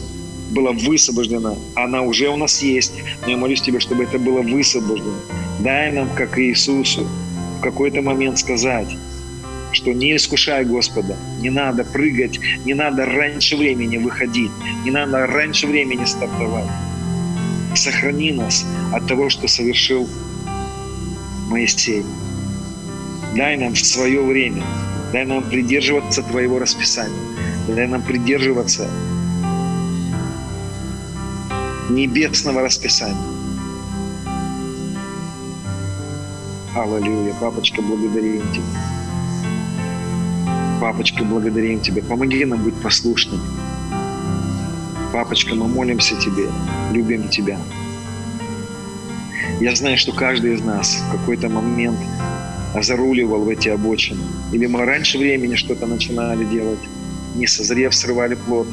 была высвобождена. Она уже у нас есть, но я молюсь Тебе, чтобы это было высвобождено. Дай нам, как Иисусу, в какой-то момент сказать, что не искушай Господа, не надо прыгать, не надо раньше времени выходить, не надо раньше времени стартовать. Сохрани нас от того, что совершил Моисей. Дай нам в свое время, дай нам придерживаться Твоего расписания, дай нам придерживаться небесного расписания. Аллилуйя. Папочка, благодарим Тебя. Папочка, благодарим Тебя. Помоги нам быть послушными. Папочка, мы молимся Тебе, любим Тебя. Я знаю, что каждый из нас в какой-то момент заруливал в эти обочины. Или мы раньше времени что-то начинали делать, не созрев, срывали плод.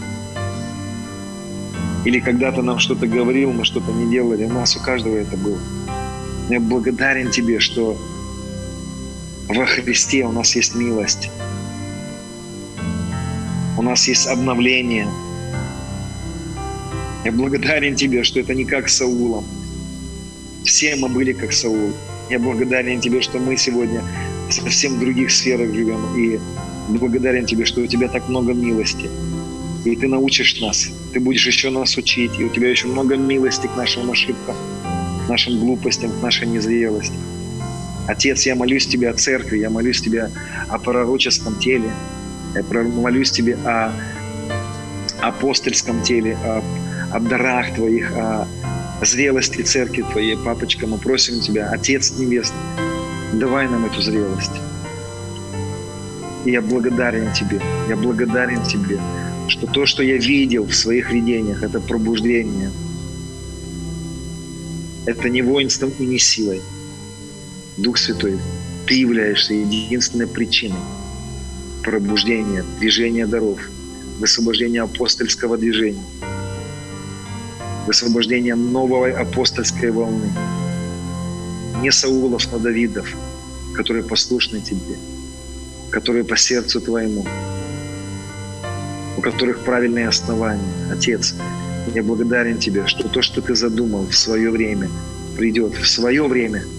Или когда-то нам что-то говорил, мы что-то не делали. У нас у каждого это было. Я благодарен Тебе, что во Христе у нас есть милость у нас есть обновление. Я благодарен Тебе, что это не как с Саулом. Все мы были как Саул. Я благодарен Тебе, что мы сегодня совсем других сферах живем. И благодарен Тебе, что у Тебя так много милости. И Ты научишь нас. Ты будешь еще нас учить. И у Тебя еще много милости к нашим ошибкам, к нашим глупостям, к нашей незрелости. Отец, я молюсь Тебе о церкви, я молюсь Тебе о пророческом теле, я молюсь Тебе о апостольском теле, о, о дарах Твоих, о зрелости церкви Твоей. Папочка, мы просим Тебя, Отец Небесный, давай нам эту зрелость. И я благодарен Тебе, я благодарен Тебе, что то, что я видел в своих видениях, это пробуждение. Это не воинством и не силой. Дух Святой, Ты являешься единственной причиной, пробуждение, движение даров, высвобождение апостольского движения, высвобождение новой апостольской волны. Не Саулов, но Давидов, которые послушны Тебе, которые по сердцу Твоему, которых правильные основания. Отец, я благодарен Тебе, что то, что Ты задумал в свое время, придет в свое время –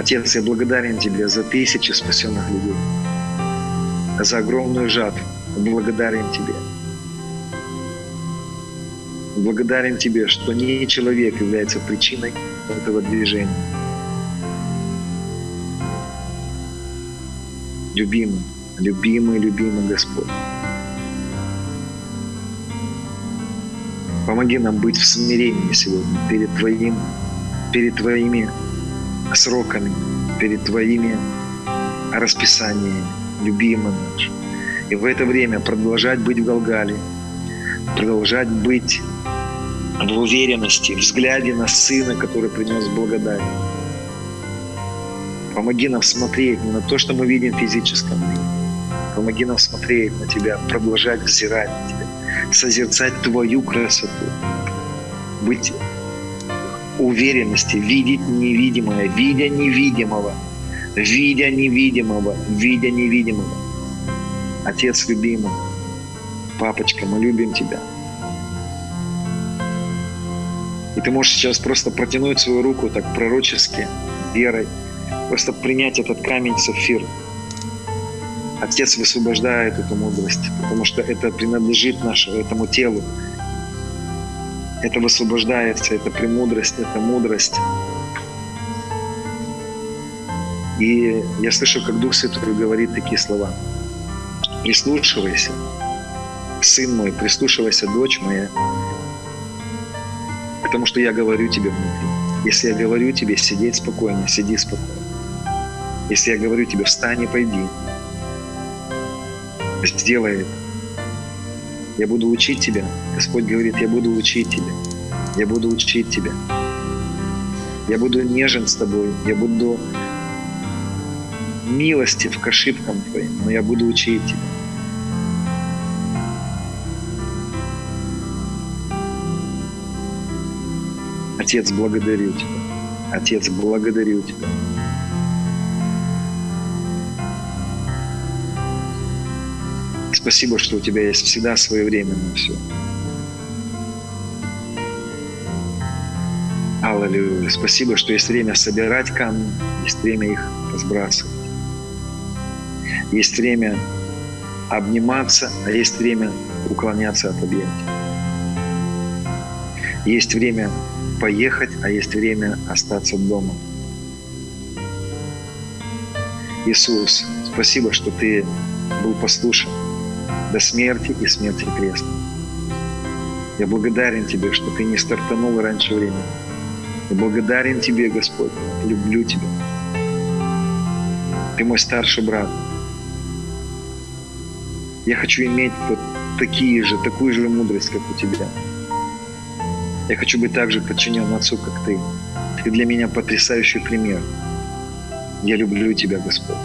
Отец, я благодарен Тебе за тысячи спасенных людей, за огромную жатву. Благодарен Тебе. Благодарен Тебе, что не человек является причиной этого движения. любимый, любимый, любимый Господь. Помоги нам быть в смирении сегодня перед Твоим, перед Твоими сроками, перед Твоими расписаниями, любимый наш. И в это время продолжать быть в Галгале, продолжать быть в уверенности, взгляде на Сына, который принес благодать. Помоги нам смотреть не на то, что мы видим в физическом мире. Помоги нам смотреть на Тебя, продолжать взирать на Тебя, созерцать Твою красоту, быть уверенности, видеть невидимое, видя невидимого, видя невидимого, видя невидимого. Отец любимый, папочка, мы любим Тебя. И ты можешь сейчас просто протянуть свою руку так пророчески, верой, просто принять этот камень сапфир. Отец высвобождает эту мудрость, потому что это принадлежит нашему, этому телу. Это высвобождается, это премудрость, это мудрость. И я слышу, как Дух Святой говорит такие слова. Прислушивайся, сын мой, прислушивайся, дочь моя, потому что я говорю тебе внутри. Если я говорю тебе сидеть спокойно, сиди спокойно. Если я говорю тебе встань и пойди, сделай это. Я буду учить тебя. Господь говорит, я буду учить тебя. Я буду учить тебя. Я буду нежен с тобой. Я буду милостив к ошибкам твоим, но я буду учить тебя. Отец, благодарю Тебя. Отец, благодарю Тебя. Спасибо, что у Тебя есть всегда свое время на все. Аллилуйя. Спасибо, что есть время собирать камни, есть время их разбрасывать. Есть время обниматься, а есть время уклоняться от объятий. Есть время поехать, а есть время остаться дома. Иисус, спасибо, что Ты был послушен до смерти и смерти креста. Я благодарен Тебе, что Ты не стартанул раньше времени. Я благодарен Тебе, Господь. Люблю Тебя. Ты мой старший брат. Я хочу иметь вот такие же, такую же мудрость, как у Тебя. Я хочу быть так же подчинен Отцу, как Ты. Ты для меня потрясающий пример. Я люблю Тебя, Господь.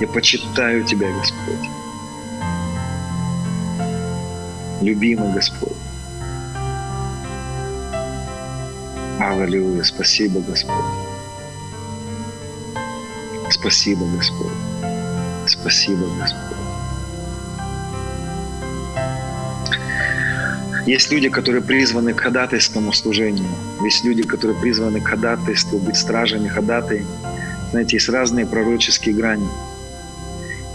Я почитаю Тебя, Господь. Любимый Господь. Аллилуйя. Спасибо, Господь. Спасибо, Господь. Спасибо, Господь. Есть люди, которые призваны к ходатайскому служению. Есть люди, которые призваны к ходатайству, быть стражами ходатай. Знаете, есть разные пророческие грани.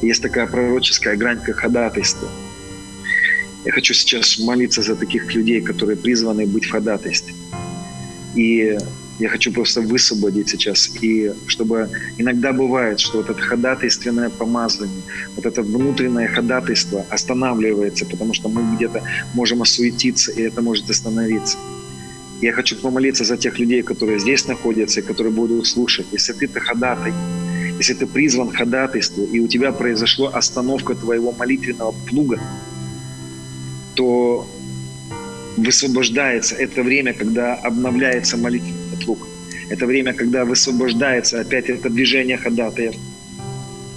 Есть такая пророческая грань, как ходатайство. Я хочу сейчас молиться за таких людей, которые призваны быть в ходатайстве. И я хочу просто высвободить сейчас. И чтобы иногда бывает, что вот это ходатайственное помазание, вот это внутреннее ходатайство останавливается, потому что мы где-то можем осуетиться, и это может остановиться. Я хочу помолиться за тех людей, которые здесь находятся, и которые будут слушать. Если ты-то ходатай, если ты призван ходатайству, и у тебя произошла остановка твоего молитвенного плуга, то высвобождается это время, когда обновляется молитвенный плуг. Это время, когда высвобождается опять это движение ходатаев.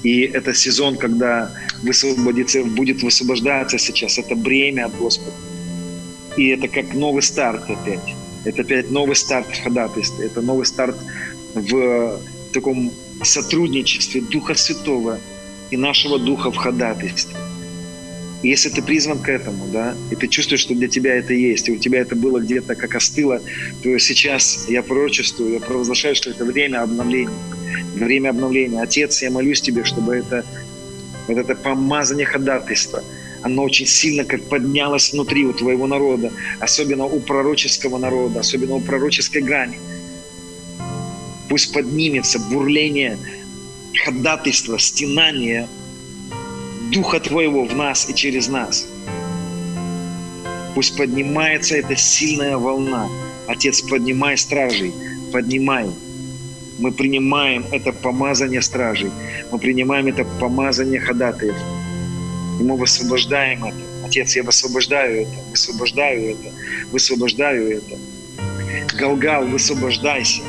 И это сезон, когда высвободится, будет высвобождаться сейчас это бремя от Господа. И это как новый старт опять. Это опять новый старт в ходатайстве. Это новый старт в таком сотрудничестве Духа Святого и нашего Духа в ходатайстве. Если ты призван к этому, да, и ты чувствуешь, что для тебя это есть, и у тебя это было где-то как остыло, то сейчас я пророчествую, я провозглашаю, что это время обновления. Время обновления. Отец, я молюсь тебе, чтобы это, вот это помазание ходатайства, оно очень сильно как поднялось внутри у твоего народа, особенно у пророческого народа, особенно у пророческой грани. Пусть поднимется бурление ходатайство, стенание Духа Твоего в нас и через нас. Пусть поднимается эта сильная волна. Отец, поднимай стражей, поднимай. Мы принимаем это помазание стражей. Мы принимаем это помазание ходатаев. И мы высвобождаем это. Отец, я высвобождаю это, высвобождаю это, высвобождаю это. Галгал, высвобождайся.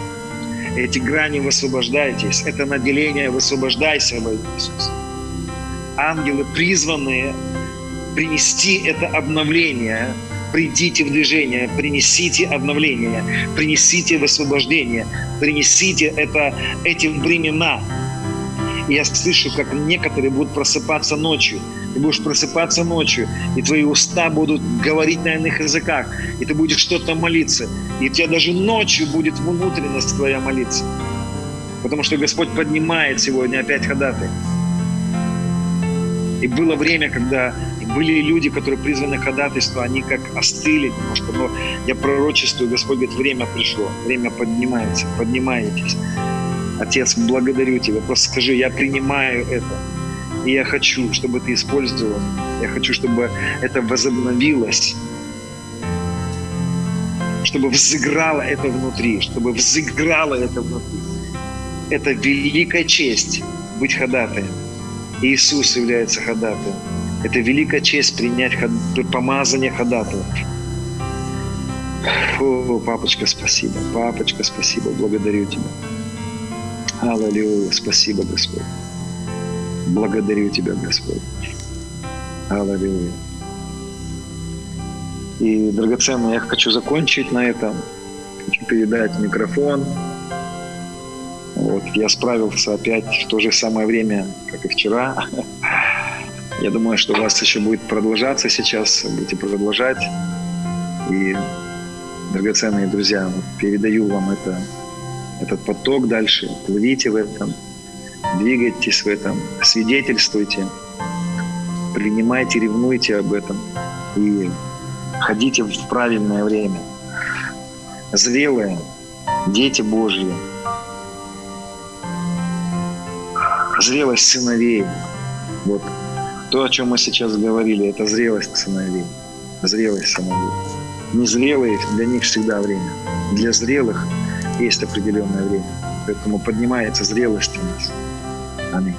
Эти грани высвобождайтесь. Это наделение высвобождайся во Иисуса. Ангелы, призванные принести это обновление, придите в движение, принесите обновление, принесите высвобождение, принесите это, эти времена. И я слышу, как некоторые будут просыпаться ночью – ты будешь просыпаться ночью, и твои уста будут говорить на иных языках, и ты будешь что-то молиться. И у тебя даже ночью будет внутренность твоя молиться. Потому что Господь поднимает сегодня опять ходатай. И было время, когда были люди, которые призваны ходатайство, они как остыли немножко, но я пророчествую, Господь говорит, время пришло, время поднимается, поднимаетесь. Отец, благодарю Тебя, просто скажи, я принимаю это. И я хочу, чтобы ты использовал. Я хочу, чтобы это возобновилось. Чтобы взыграло это внутри. Чтобы взыграло это внутри. Это великая честь быть ходатаем. Иисус является ходатаем. Это великая честь принять ход... помазание ходатая. О, папочка, спасибо. Папочка, спасибо. Благодарю тебя. Аллилуйя. Спасибо, Господь. Благодарю Тебя, Господь. Аллилуйя. И, драгоценный, я хочу закончить на этом. Хочу передать микрофон. Вот, я справился опять в то же самое время, как и вчера. Я думаю, что у вас еще будет продолжаться сейчас, будете продолжать. И, драгоценные друзья, передаю вам это, этот поток дальше. Плывите в этом двигайтесь в этом, свидетельствуйте, принимайте, ревнуйте об этом и ходите в правильное время. Зрелые, дети Божьи, зрелость сыновей. Вот то, о чем мы сейчас говорили, это зрелость сыновей. Зрелость сыновей. Незрелые, для них всегда время. Для зрелых есть определенное время. Поэтому поднимается зрелость у нас. Amém.